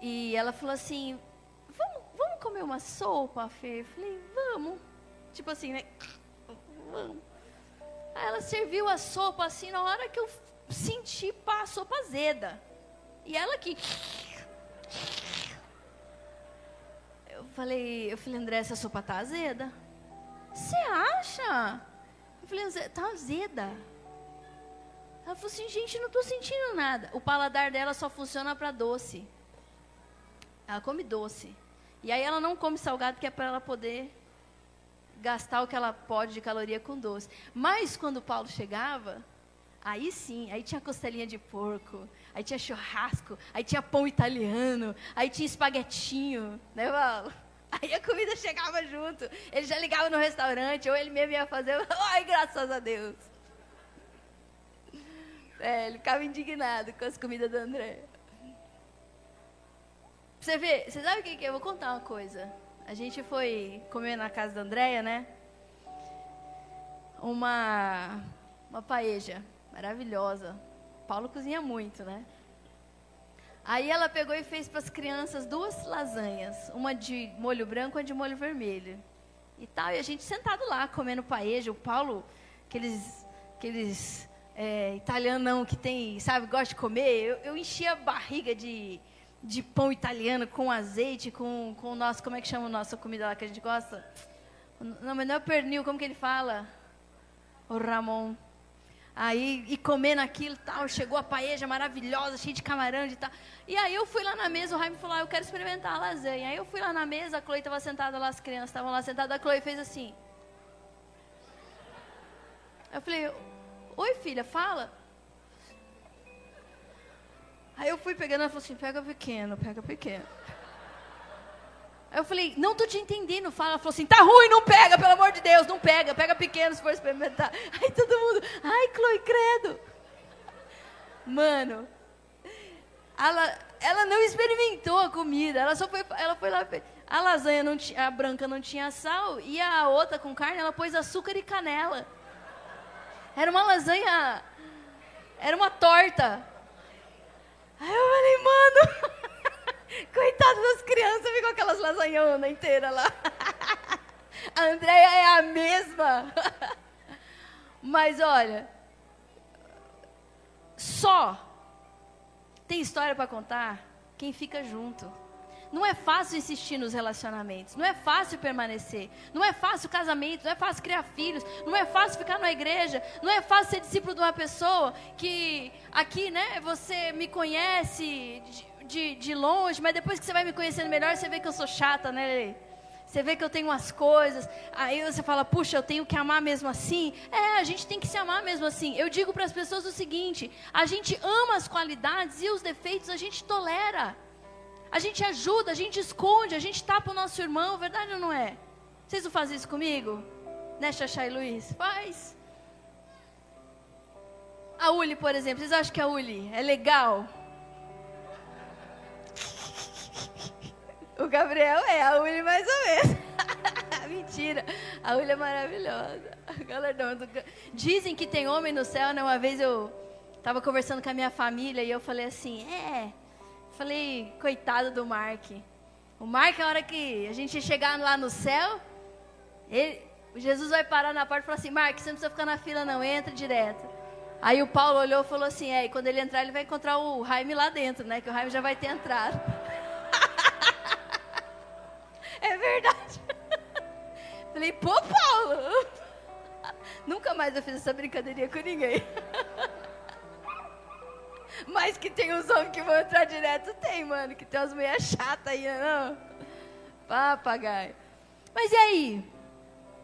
e ela falou assim: Vamos, vamos comer uma sopa, Fê? Eu falei: Vamos. Tipo assim, né? Vamos. Aí ela serviu a sopa assim, na hora que eu senti a sopa azeda. E ela que falei, eu falei, André, essa sopa tá azeda. Você acha? Eu falei, tá azeda. Ela falou assim, gente, não estou sentindo nada. O paladar dela só funciona para doce. Ela come doce. E aí ela não come salgado, que é para ela poder gastar o que ela pode de caloria com doce. Mas quando Paulo chegava, aí sim, aí tinha costelinha de porco, aí tinha churrasco, aí tinha pão italiano, aí tinha espaguetinho, né, Paulo? [LAUGHS] Aí a comida chegava junto. Ele já ligava no restaurante, ou ele mesmo ia fazer. [LAUGHS] Ai, graças a Deus. É, ele ficava indignado com as comidas do André. Você vê, você sabe o que, que é? Eu vou contar uma coisa. A gente foi comer na casa da Andréia, né? Uma, uma paeja maravilhosa. Paulo cozinha muito, né? Aí ela pegou e fez para as crianças duas lasanhas, uma de molho branco e uma de molho vermelho. E tal, e a gente sentado lá comendo paeja, o Paulo, aqueles aqueles é, italianão que tem, sabe, gosta de comer, eu, eu enchia a barriga de, de pão italiano com azeite, com, com o nosso, como é que chama a nossa comida lá que a gente gosta? Não, mas não é o pernil, como que ele fala? O Ramon. Aí, e comendo aquilo tal, chegou a paeja maravilhosa, cheia de camarão e tal. E aí eu fui lá na mesa, o Raime falou, ah, eu quero experimentar a lasanha. Aí eu fui lá na mesa, a Chloe estava sentada lá, as crianças estavam lá sentadas, a Chloe fez assim. Eu falei, oi filha, fala. Aí eu fui pegando, ela falou assim, pega pequeno, pega pequeno. Eu falei, não tô te entendendo. Fala, ela falou assim, tá ruim, não pega, pelo amor de Deus, não pega, pega pequeno se for experimentar. [LAUGHS] Aí todo mundo, ai, Chloe, credo. Mano, ela, ela não experimentou a comida, ela só foi, ela foi lá, a lasanha não tinha, a branca não tinha sal e a outra com carne, ela pôs açúcar e canela. Era uma lasanha, era uma torta Aí eu falei, mano, [LAUGHS] coitado das crianças, ficou aquelas lasanhonas inteiras lá. A Andréia é a mesma. Mas olha, só tem história para contar quem fica junto. Não é fácil insistir nos relacionamentos, não é fácil permanecer, não é fácil casamento, não é fácil criar filhos, não é fácil ficar na igreja, não é fácil ser discípulo de uma pessoa que aqui, né, você me conhece de, de, longe, mas depois que você vai me conhecendo melhor, você vê que eu sou chata, né? Você vê que eu tenho umas coisas, aí você fala, puxa, eu tenho que amar mesmo assim. É, a gente tem que se amar mesmo assim. Eu digo para as pessoas o seguinte: a gente ama as qualidades e os defeitos a gente tolera. A gente ajuda, a gente esconde, a gente tapa o nosso irmão, verdade ou não é? Vocês não fazem isso comigo? Né, Xaxá e Luiz? Faz. A Uli, por exemplo, vocês acham que a Uli é legal? O Gabriel é, a Uli mais ou menos. [LAUGHS] Mentira, a Uli é maravilhosa. Galardão. Dizem que tem homem no céu, né? Uma vez eu estava conversando com a minha família e eu falei assim, é, Falei, coitado do Mark. O Mark, a hora que a gente chegar lá no céu, ele, Jesus vai parar na porta e falar assim: Mark, você não precisa ficar na fila, não, entra direto. Aí o Paulo olhou e falou assim: é, e quando ele entrar, ele vai encontrar o Jaime lá dentro, né? Que o Jaime já vai ter entrado. Falei, pô, Paulo. [LAUGHS] Nunca mais eu fiz essa brincadeirinha com ninguém. [LAUGHS] Mas que tem uns homens que vão entrar direto, tem, mano. Que tem umas mulheres chatas aí, não? Papagaio. Mas e aí?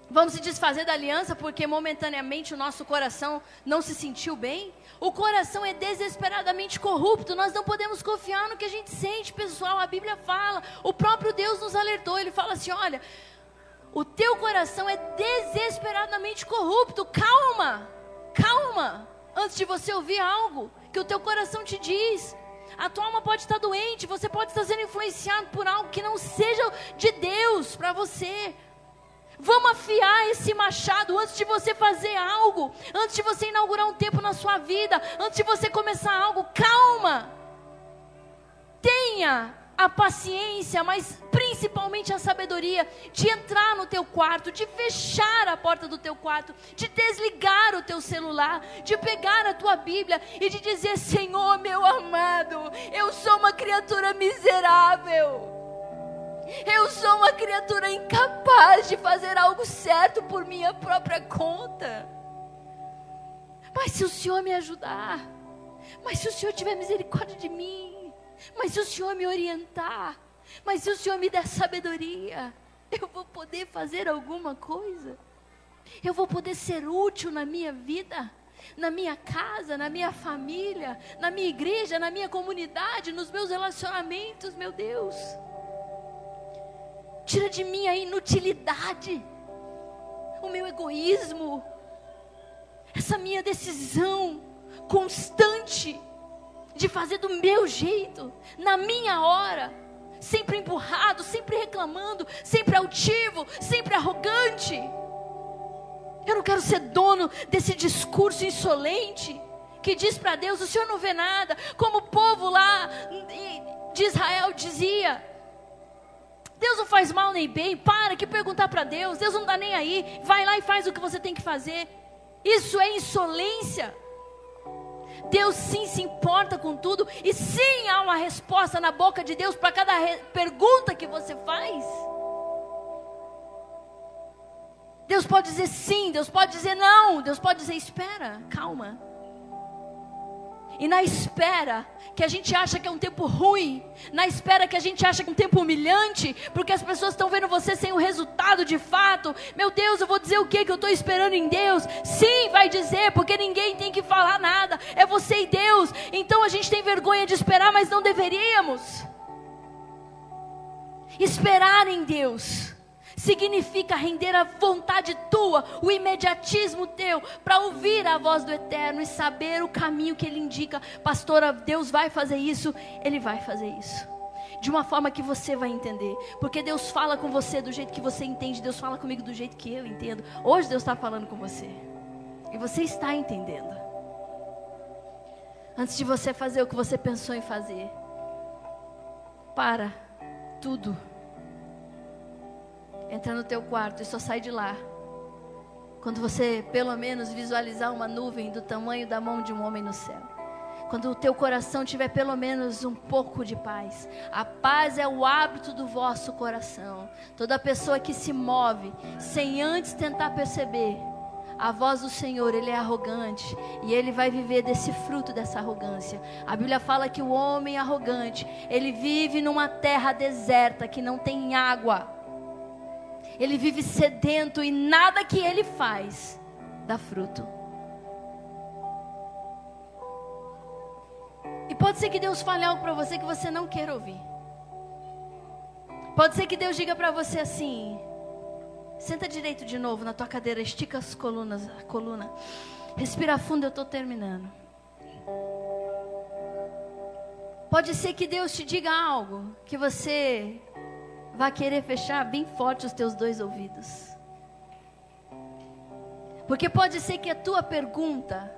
Vamos se desfazer da aliança porque momentaneamente o nosso coração não se sentiu bem? O coração é desesperadamente corrupto, nós não podemos confiar no que a gente sente, pessoal. A Bíblia fala, o próprio Deus nos alertou, ele fala assim: olha, o teu coração é desesperadamente corrupto, calma, calma, antes de você ouvir algo que o teu coração te diz. A tua alma pode estar doente, você pode estar sendo influenciado por algo que não seja de Deus para você. Vamos afiar esse machado antes de você fazer algo, antes de você inaugurar um tempo na sua vida, antes de você começar algo. Calma. Tenha a paciência, mas principalmente a sabedoria de entrar no teu quarto, de fechar a porta do teu quarto, de desligar o teu celular, de pegar a tua Bíblia e de dizer: Senhor, meu amado, eu sou uma criatura miserável. Eu sou uma criatura incapaz de fazer algo certo por minha própria conta. Mas se o Senhor me ajudar, mas se o Senhor tiver misericórdia de mim, mas se o Senhor me orientar, mas se o Senhor me der sabedoria, eu vou poder fazer alguma coisa. Eu vou poder ser útil na minha vida, na minha casa, na minha família, na minha igreja, na minha comunidade, nos meus relacionamentos, meu Deus. Tira de mim a inutilidade, o meu egoísmo, essa minha decisão constante de fazer do meu jeito, na minha hora, sempre empurrado, sempre reclamando, sempre altivo, sempre arrogante. Eu não quero ser dono desse discurso insolente que diz para Deus: o Senhor não vê nada, como o povo lá de Israel dizia. Deus não faz mal nem bem, para que perguntar para Deus, Deus não dá nem aí, vai lá e faz o que você tem que fazer. Isso é insolência. Deus sim se importa com tudo e sim há uma resposta na boca de Deus para cada pergunta que você faz. Deus pode dizer sim, Deus pode dizer não, Deus pode dizer espera, calma. E na espera que a gente acha que é um tempo ruim, na espera que a gente acha que é um tempo humilhante, porque as pessoas estão vendo você sem o resultado de fato. Meu Deus, eu vou dizer o que que eu estou esperando em Deus? Sim, vai dizer, porque ninguém tem que falar nada. É você e Deus. Então a gente tem vergonha de esperar, mas não deveríamos. Esperar em Deus significa render a vontade tua, o imediatismo teu, para ouvir a voz do Eterno e saber o caminho que Ele indica. Pastora, Deus vai fazer isso, Ele vai fazer isso. De uma forma que você vai entender, porque Deus fala com você do jeito que você entende, Deus fala comigo do jeito que eu entendo. Hoje Deus está falando com você, e você está entendendo. Antes de você fazer o que você pensou em fazer. Para tudo. Entra no teu quarto e só sai de lá. Quando você pelo menos visualizar uma nuvem do tamanho da mão de um homem no céu. Quando o teu coração tiver pelo menos um pouco de paz. A paz é o hábito do vosso coração. Toda pessoa que se move sem antes tentar perceber a voz do Senhor, ele é arrogante e ele vai viver desse fruto dessa arrogância. A Bíblia fala que o homem arrogante, ele vive numa terra deserta que não tem água. Ele vive sedento e nada que ele faz dá fruto. E pode ser que Deus fale algo para você que você não queira ouvir. Pode ser que Deus diga para você assim: Senta direito de novo na tua cadeira, estica as colunas, a coluna. Respira fundo, eu estou terminando. Pode ser que Deus te diga algo que você vai querer fechar bem forte os teus dois ouvidos. Porque pode ser que a tua pergunta,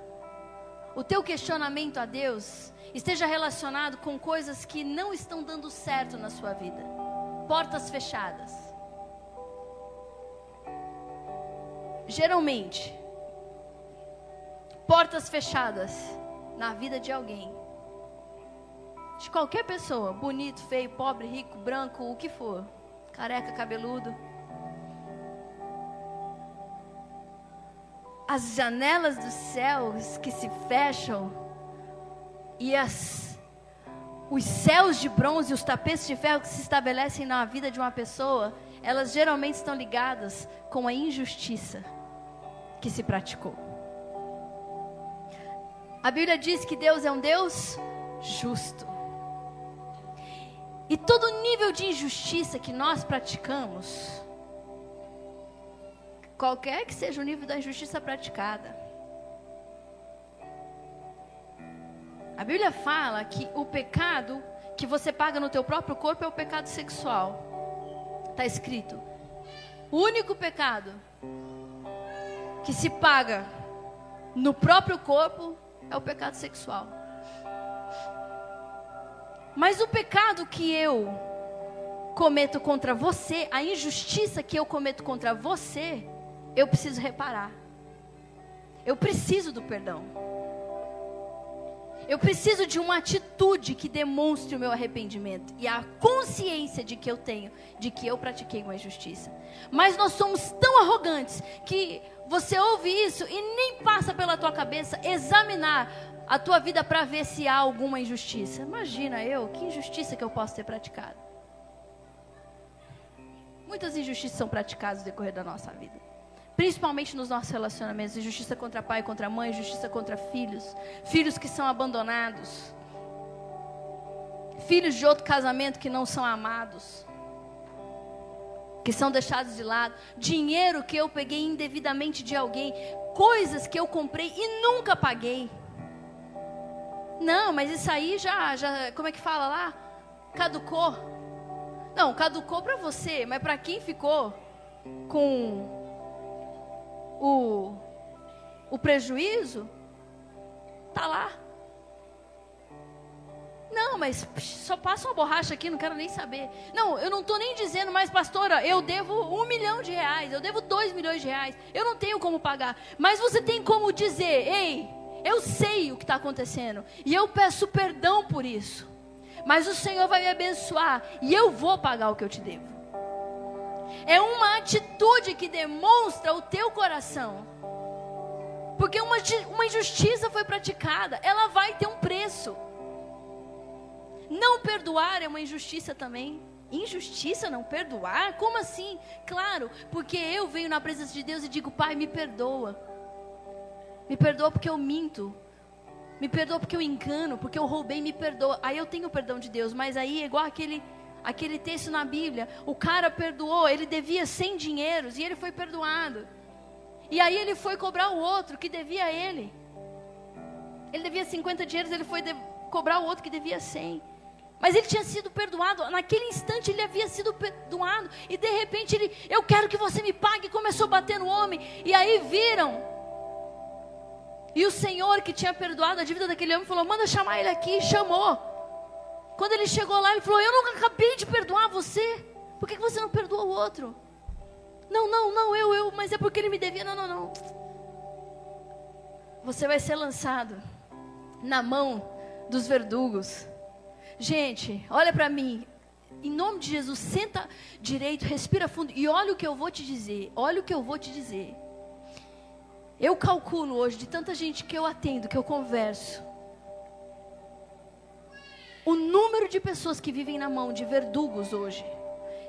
o teu questionamento a Deus, esteja relacionado com coisas que não estão dando certo na sua vida. Portas fechadas. geralmente, portas fechadas na vida de alguém, de qualquer pessoa, bonito, feio, pobre, rico, branco, o que for, careca, cabeludo. As janelas dos céus que se fecham e as os céus de bronze os tapetes de ferro que se estabelecem na vida de uma pessoa, elas geralmente estão ligadas com a injustiça que se praticou. A Bíblia diz que Deus é um Deus justo. E todo nível de injustiça que nós praticamos, qualquer que seja o nível da injustiça praticada, a Bíblia fala que o pecado que você paga no teu próprio corpo é o pecado sexual. Está escrito. O único pecado que se paga no próprio corpo é o pecado sexual. Mas o pecado que eu cometo contra você, a injustiça que eu cometo contra você, eu preciso reparar. Eu preciso do perdão. Eu preciso de uma atitude que demonstre o meu arrependimento e a consciência de que eu tenho, de que eu pratiquei uma injustiça. Mas nós somos tão arrogantes que você ouve isso e nem passa pela tua cabeça examinar a tua vida para ver se há alguma injustiça. Imagina eu, que injustiça que eu posso ter praticado. Muitas injustiças são praticadas no decorrer da nossa vida. Principalmente nos nossos relacionamentos. Injustiça contra pai, contra mãe, injustiça contra filhos. Filhos que são abandonados. Filhos de outro casamento que não são amados que são deixados de lado, dinheiro que eu peguei indevidamente de alguém, coisas que eu comprei e nunca paguei. Não, mas isso aí já, já como é que fala lá? Caducou. Não, caducou para você, mas para quem ficou com o, o prejuízo, tá lá. Não, mas só passa uma borracha aqui, não quero nem saber. Não, eu não estou nem dizendo, mas pastora, eu devo um milhão de reais, eu devo dois milhões de reais, eu não tenho como pagar. Mas você tem como dizer, ei, eu sei o que está acontecendo e eu peço perdão por isso. Mas o Senhor vai me abençoar e eu vou pagar o que eu te devo. É uma atitude que demonstra o teu coração. Porque uma, uma injustiça foi praticada, ela vai ter um preço. Não perdoar é uma injustiça também. Injustiça não perdoar? Como assim? Claro, porque eu venho na presença de Deus e digo, Pai, me perdoa. Me perdoa porque eu minto. Me perdoa porque eu engano, porque eu roubei, me perdoa. Aí eu tenho o perdão de Deus, mas aí é igual aquele aquele texto na Bíblia, o cara perdoou, ele devia 100 dinheiros e ele foi perdoado. E aí ele foi cobrar o outro que devia a ele. Ele devia 50 dinheiros, ele foi cobrar o outro que devia 100. Mas ele tinha sido perdoado, naquele instante ele havia sido perdoado, e de repente ele, eu quero que você me pague, começou a bater no homem, e aí viram E o Senhor que tinha perdoado a dívida daquele homem falou: manda chamar ele aqui. Chamou. Quando ele chegou lá, ele falou: Eu nunca acabei de perdoar você. Por que você não perdoa o outro? Não, não, não, eu, eu, mas é porque ele me devia. Não, não, não. Você vai ser lançado na mão dos verdugos. Gente, olha para mim. Em nome de Jesus, senta direito, respira fundo e olha o que eu vou te dizer. Olha o que eu vou te dizer. Eu calculo hoje de tanta gente que eu atendo, que eu converso. O número de pessoas que vivem na mão de verdugos hoje,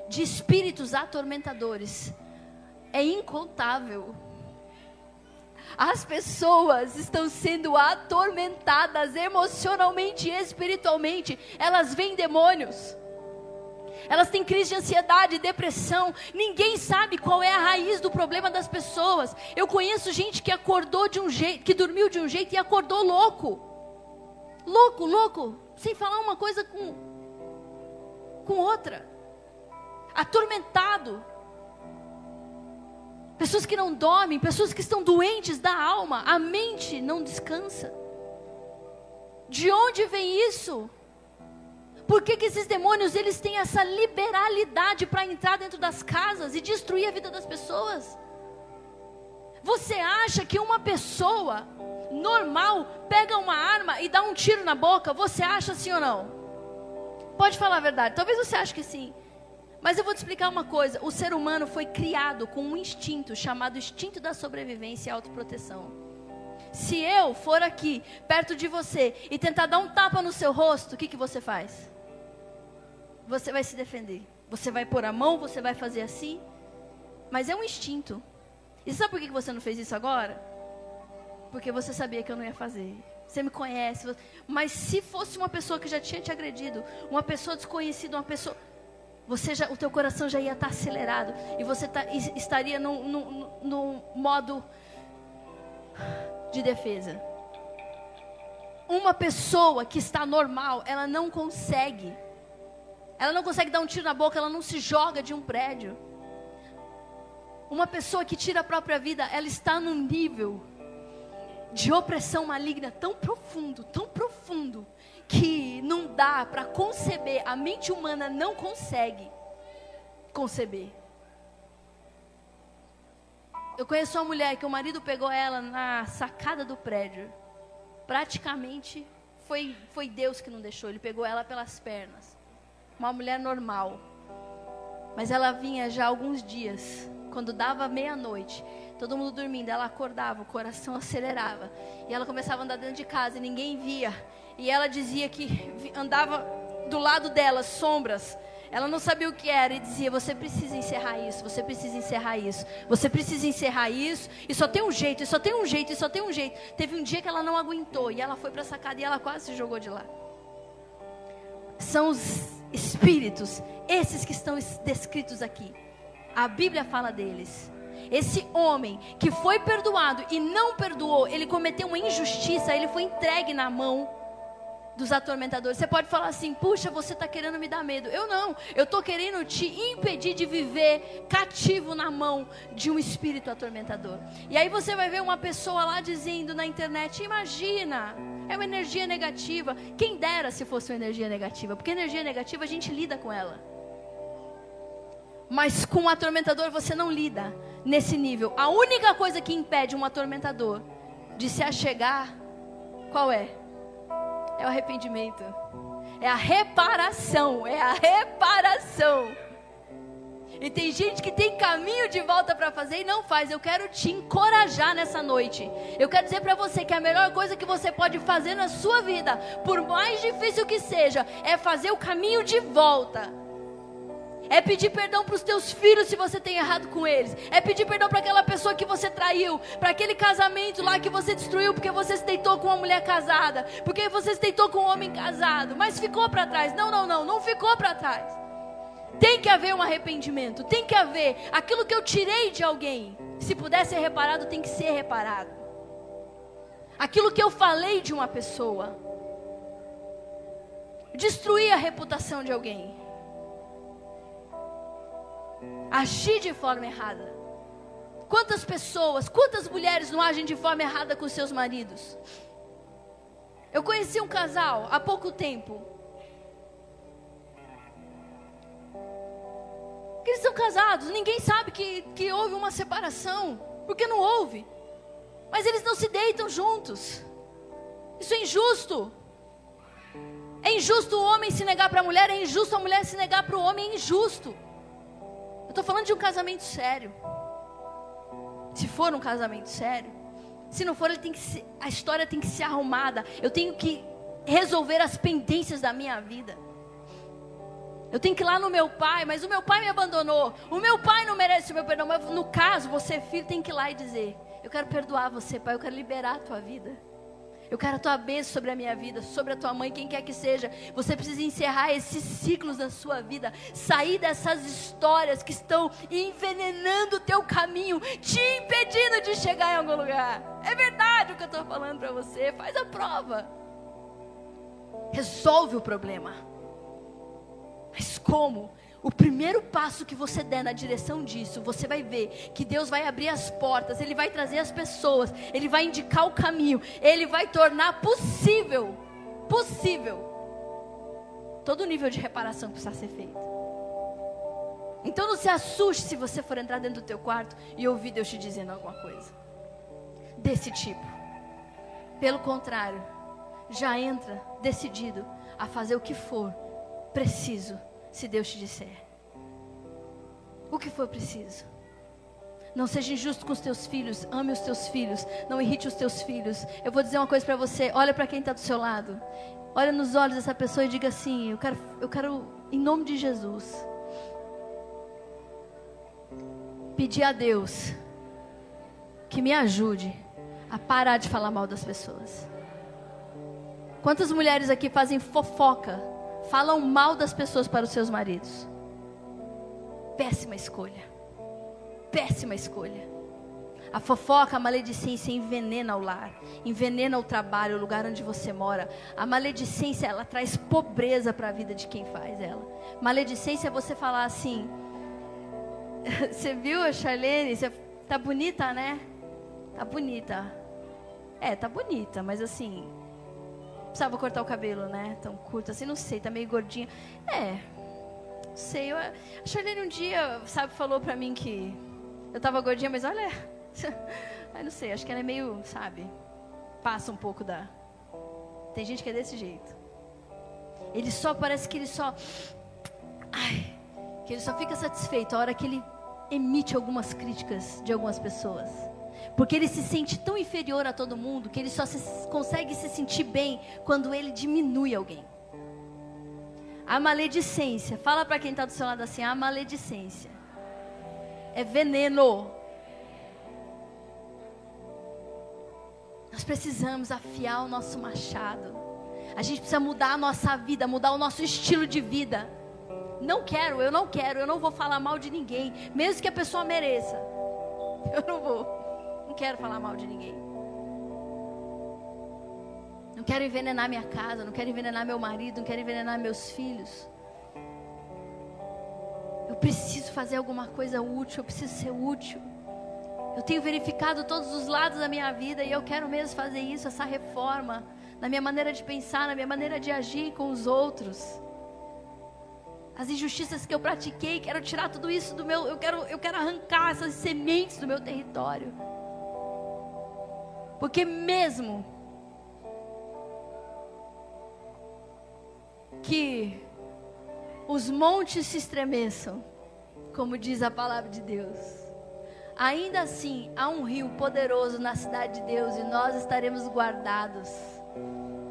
de espíritos atormentadores, é incontável. As pessoas estão sendo atormentadas emocionalmente e espiritualmente. Elas veem demônios. Elas têm crise de ansiedade, depressão. Ninguém sabe qual é a raiz do problema das pessoas. Eu conheço gente que acordou de um jeito, que dormiu de um jeito e acordou louco. Louco, louco, sem falar uma coisa com com outra. Atormentado. Pessoas que não dormem, pessoas que estão doentes da alma, a mente não descansa. De onde vem isso? Por que, que esses demônios eles têm essa liberalidade para entrar dentro das casas e destruir a vida das pessoas? Você acha que uma pessoa normal pega uma arma e dá um tiro na boca? Você acha sim ou não? Pode falar a verdade. Talvez você ache que sim. Mas eu vou te explicar uma coisa: o ser humano foi criado com um instinto chamado instinto da sobrevivência e autoproteção. Se eu for aqui, perto de você, e tentar dar um tapa no seu rosto, o que, que você faz? Você vai se defender. Você vai pôr a mão, você vai fazer assim. Mas é um instinto. E sabe por que você não fez isso agora? Porque você sabia que eu não ia fazer. Você me conhece. Mas se fosse uma pessoa que já tinha te agredido, uma pessoa desconhecida, uma pessoa você já, o teu coração já ia estar acelerado e você tá, estaria no, no, no modo de defesa. Uma pessoa que está normal, ela não consegue. Ela não consegue dar um tiro na boca, ela não se joga de um prédio. Uma pessoa que tira a própria vida, ela está num nível de opressão maligna tão profundo, tão profundo, que não dá para conceber, a mente humana não consegue conceber. Eu conheço uma mulher que o marido pegou ela na sacada do prédio. Praticamente foi, foi Deus que não deixou, ele pegou ela pelas pernas. Uma mulher normal. Mas ela vinha já alguns dias, quando dava meia-noite, todo mundo dormindo, ela acordava, o coração [LAUGHS] acelerava. E ela começava a andar dentro de casa e ninguém via. E ela dizia que andava do lado dela sombras. Ela não sabia o que era e dizia: Você precisa encerrar isso, você precisa encerrar isso, você precisa encerrar isso. E só tem um jeito, e só tem um jeito, e só tem um jeito. Teve um dia que ela não aguentou e ela foi para a sacada e ela quase se jogou de lá. São os espíritos, esses que estão descritos aqui. A Bíblia fala deles. Esse homem que foi perdoado e não perdoou, ele cometeu uma injustiça, ele foi entregue na mão dos atormentadores. Você pode falar assim: puxa, você está querendo me dar medo. Eu não. Eu estou querendo te impedir de viver cativo na mão de um espírito atormentador. E aí você vai ver uma pessoa lá dizendo na internet: imagina, é uma energia negativa. Quem dera se fosse uma energia negativa, porque energia negativa a gente lida com ela. Mas com o atormentador você não lida nesse nível. A única coisa que impede um atormentador de se achegar, qual é? é o arrependimento. É a reparação, é a reparação. E tem gente que tem caminho de volta para fazer e não faz. Eu quero te encorajar nessa noite. Eu quero dizer para você que a melhor coisa que você pode fazer na sua vida, por mais difícil que seja, é fazer o caminho de volta. É pedir perdão para os teus filhos se você tem errado com eles. É pedir perdão para aquela pessoa que você traiu. Para aquele casamento lá que você destruiu porque você se deitou com uma mulher casada. Porque você se deitou com um homem casado. Mas ficou para trás. Não, não, não. Não ficou para trás. Tem que haver um arrependimento. Tem que haver. Aquilo que eu tirei de alguém. Se puder ser reparado, tem que ser reparado. Aquilo que eu falei de uma pessoa. Destruir a reputação de alguém agir de forma errada. Quantas pessoas, quantas mulheres não agem de forma errada com seus maridos? Eu conheci um casal há pouco tempo. Eles são casados, ninguém sabe que, que houve uma separação, porque não houve. Mas eles não se deitam juntos. Isso é injusto. É injusto o homem se negar para a mulher, é injusto a mulher se negar para o homem, é injusto. Eu estou falando de um casamento sério. Se for um casamento sério, se não for, ele tem que ser, a história tem que ser arrumada. Eu tenho que resolver as pendências da minha vida. Eu tenho que ir lá no meu pai, mas o meu pai me abandonou. O meu pai não merece o meu perdão. Mas no caso, você, filho, tem que ir lá e dizer: Eu quero perdoar você, pai. Eu quero liberar a tua vida. Eu quero a tua bênção sobre a minha vida, sobre a tua mãe, quem quer que seja. Você precisa encerrar esses ciclos da sua vida, sair dessas histórias que estão envenenando o teu caminho, te impedindo de chegar em algum lugar. É verdade o que eu estou falando para você. Faz a prova. Resolve o problema. Mas como? O primeiro passo que você der na direção disso, você vai ver que Deus vai abrir as portas, Ele vai trazer as pessoas, Ele vai indicar o caminho, Ele vai tornar possível, possível, todo o nível de reparação que precisa ser feito. Então não se assuste se você for entrar dentro do teu quarto e ouvir Deus te dizendo alguma coisa desse tipo. Pelo contrário, já entra decidido a fazer o que for preciso se Deus te disser. O que for preciso. Não seja injusto com os teus filhos, ame os teus filhos, não irrite os teus filhos. Eu vou dizer uma coisa para você, olha para quem está do seu lado. Olha nos olhos dessa pessoa e diga assim: eu quero, eu quero, em nome de Jesus, pedir a Deus que me ajude a parar de falar mal das pessoas. Quantas mulheres aqui fazem fofoca falam mal das pessoas para os seus maridos. Péssima escolha. Péssima escolha. A fofoca, a maledicência envenena o lar, envenena o trabalho, o lugar onde você mora. A maledicência, ela traz pobreza para a vida de quem faz ela. Maledicência é você falar assim: [LAUGHS] Você viu a Charlene? Você tá bonita, né? Tá bonita. É, tá bonita, mas assim, precisava cortar o cabelo, né? Tão curto assim, não sei, tá meio gordinha. É, não sei. Eu, a Charlene um dia, sabe, falou pra mim que eu tava gordinha, mas olha, [LAUGHS] eu não sei, acho que ela é meio, sabe, passa um pouco da. Tem gente que é desse jeito. Ele só parece que ele só. Ai, que ele só fica satisfeito a hora que ele emite algumas críticas de algumas pessoas. Porque ele se sente tão inferior a todo mundo que ele só se, consegue se sentir bem quando ele diminui alguém. A maledicência, fala para quem está do seu lado assim: a maledicência é veneno. Nós precisamos afiar o nosso machado. A gente precisa mudar a nossa vida, mudar o nosso estilo de vida. Não quero, eu não quero, eu não vou falar mal de ninguém, mesmo que a pessoa mereça. [LAUGHS] Eu não vou. Não quero falar mal de ninguém. Não quero envenenar minha casa, não quero envenenar meu marido, não quero envenenar meus filhos. Eu preciso fazer alguma coisa útil, eu preciso ser útil. Eu tenho verificado todos os lados da minha vida e eu quero mesmo fazer isso, essa reforma, na minha maneira de pensar, na minha maneira de agir com os outros. As injustiças que eu pratiquei, quero tirar tudo isso do meu, eu quero, eu quero arrancar essas sementes do meu território. Porque mesmo que os montes se estremeçam, como diz a palavra de Deus, ainda assim há um rio poderoso na cidade de Deus e nós estaremos guardados.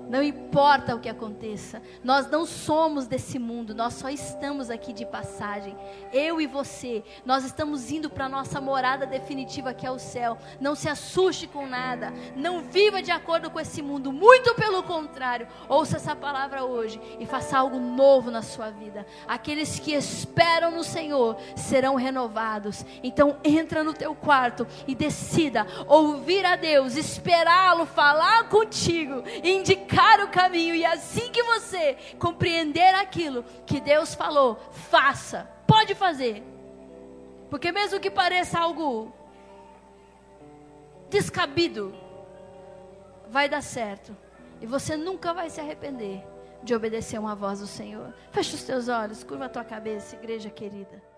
Não importa o que aconteça, nós não somos desse mundo, nós só estamos aqui de passagem. Eu e você, nós estamos indo para a nossa morada definitiva que é o céu. Não se assuste com nada, não viva de acordo com esse mundo, muito pelo contrário. Ouça essa palavra hoje e faça algo novo na sua vida. Aqueles que esperam no Senhor serão renovados. Então entra no teu quarto e decida ouvir a Deus, esperá-lo falar contigo, indicar o caminho e assim que você compreender aquilo que Deus falou, faça. Pode fazer. Porque mesmo que pareça algo descabido, vai dar certo. E você nunca vai se arrepender de obedecer uma voz do Senhor. Feche os teus olhos, curva a tua cabeça, igreja querida.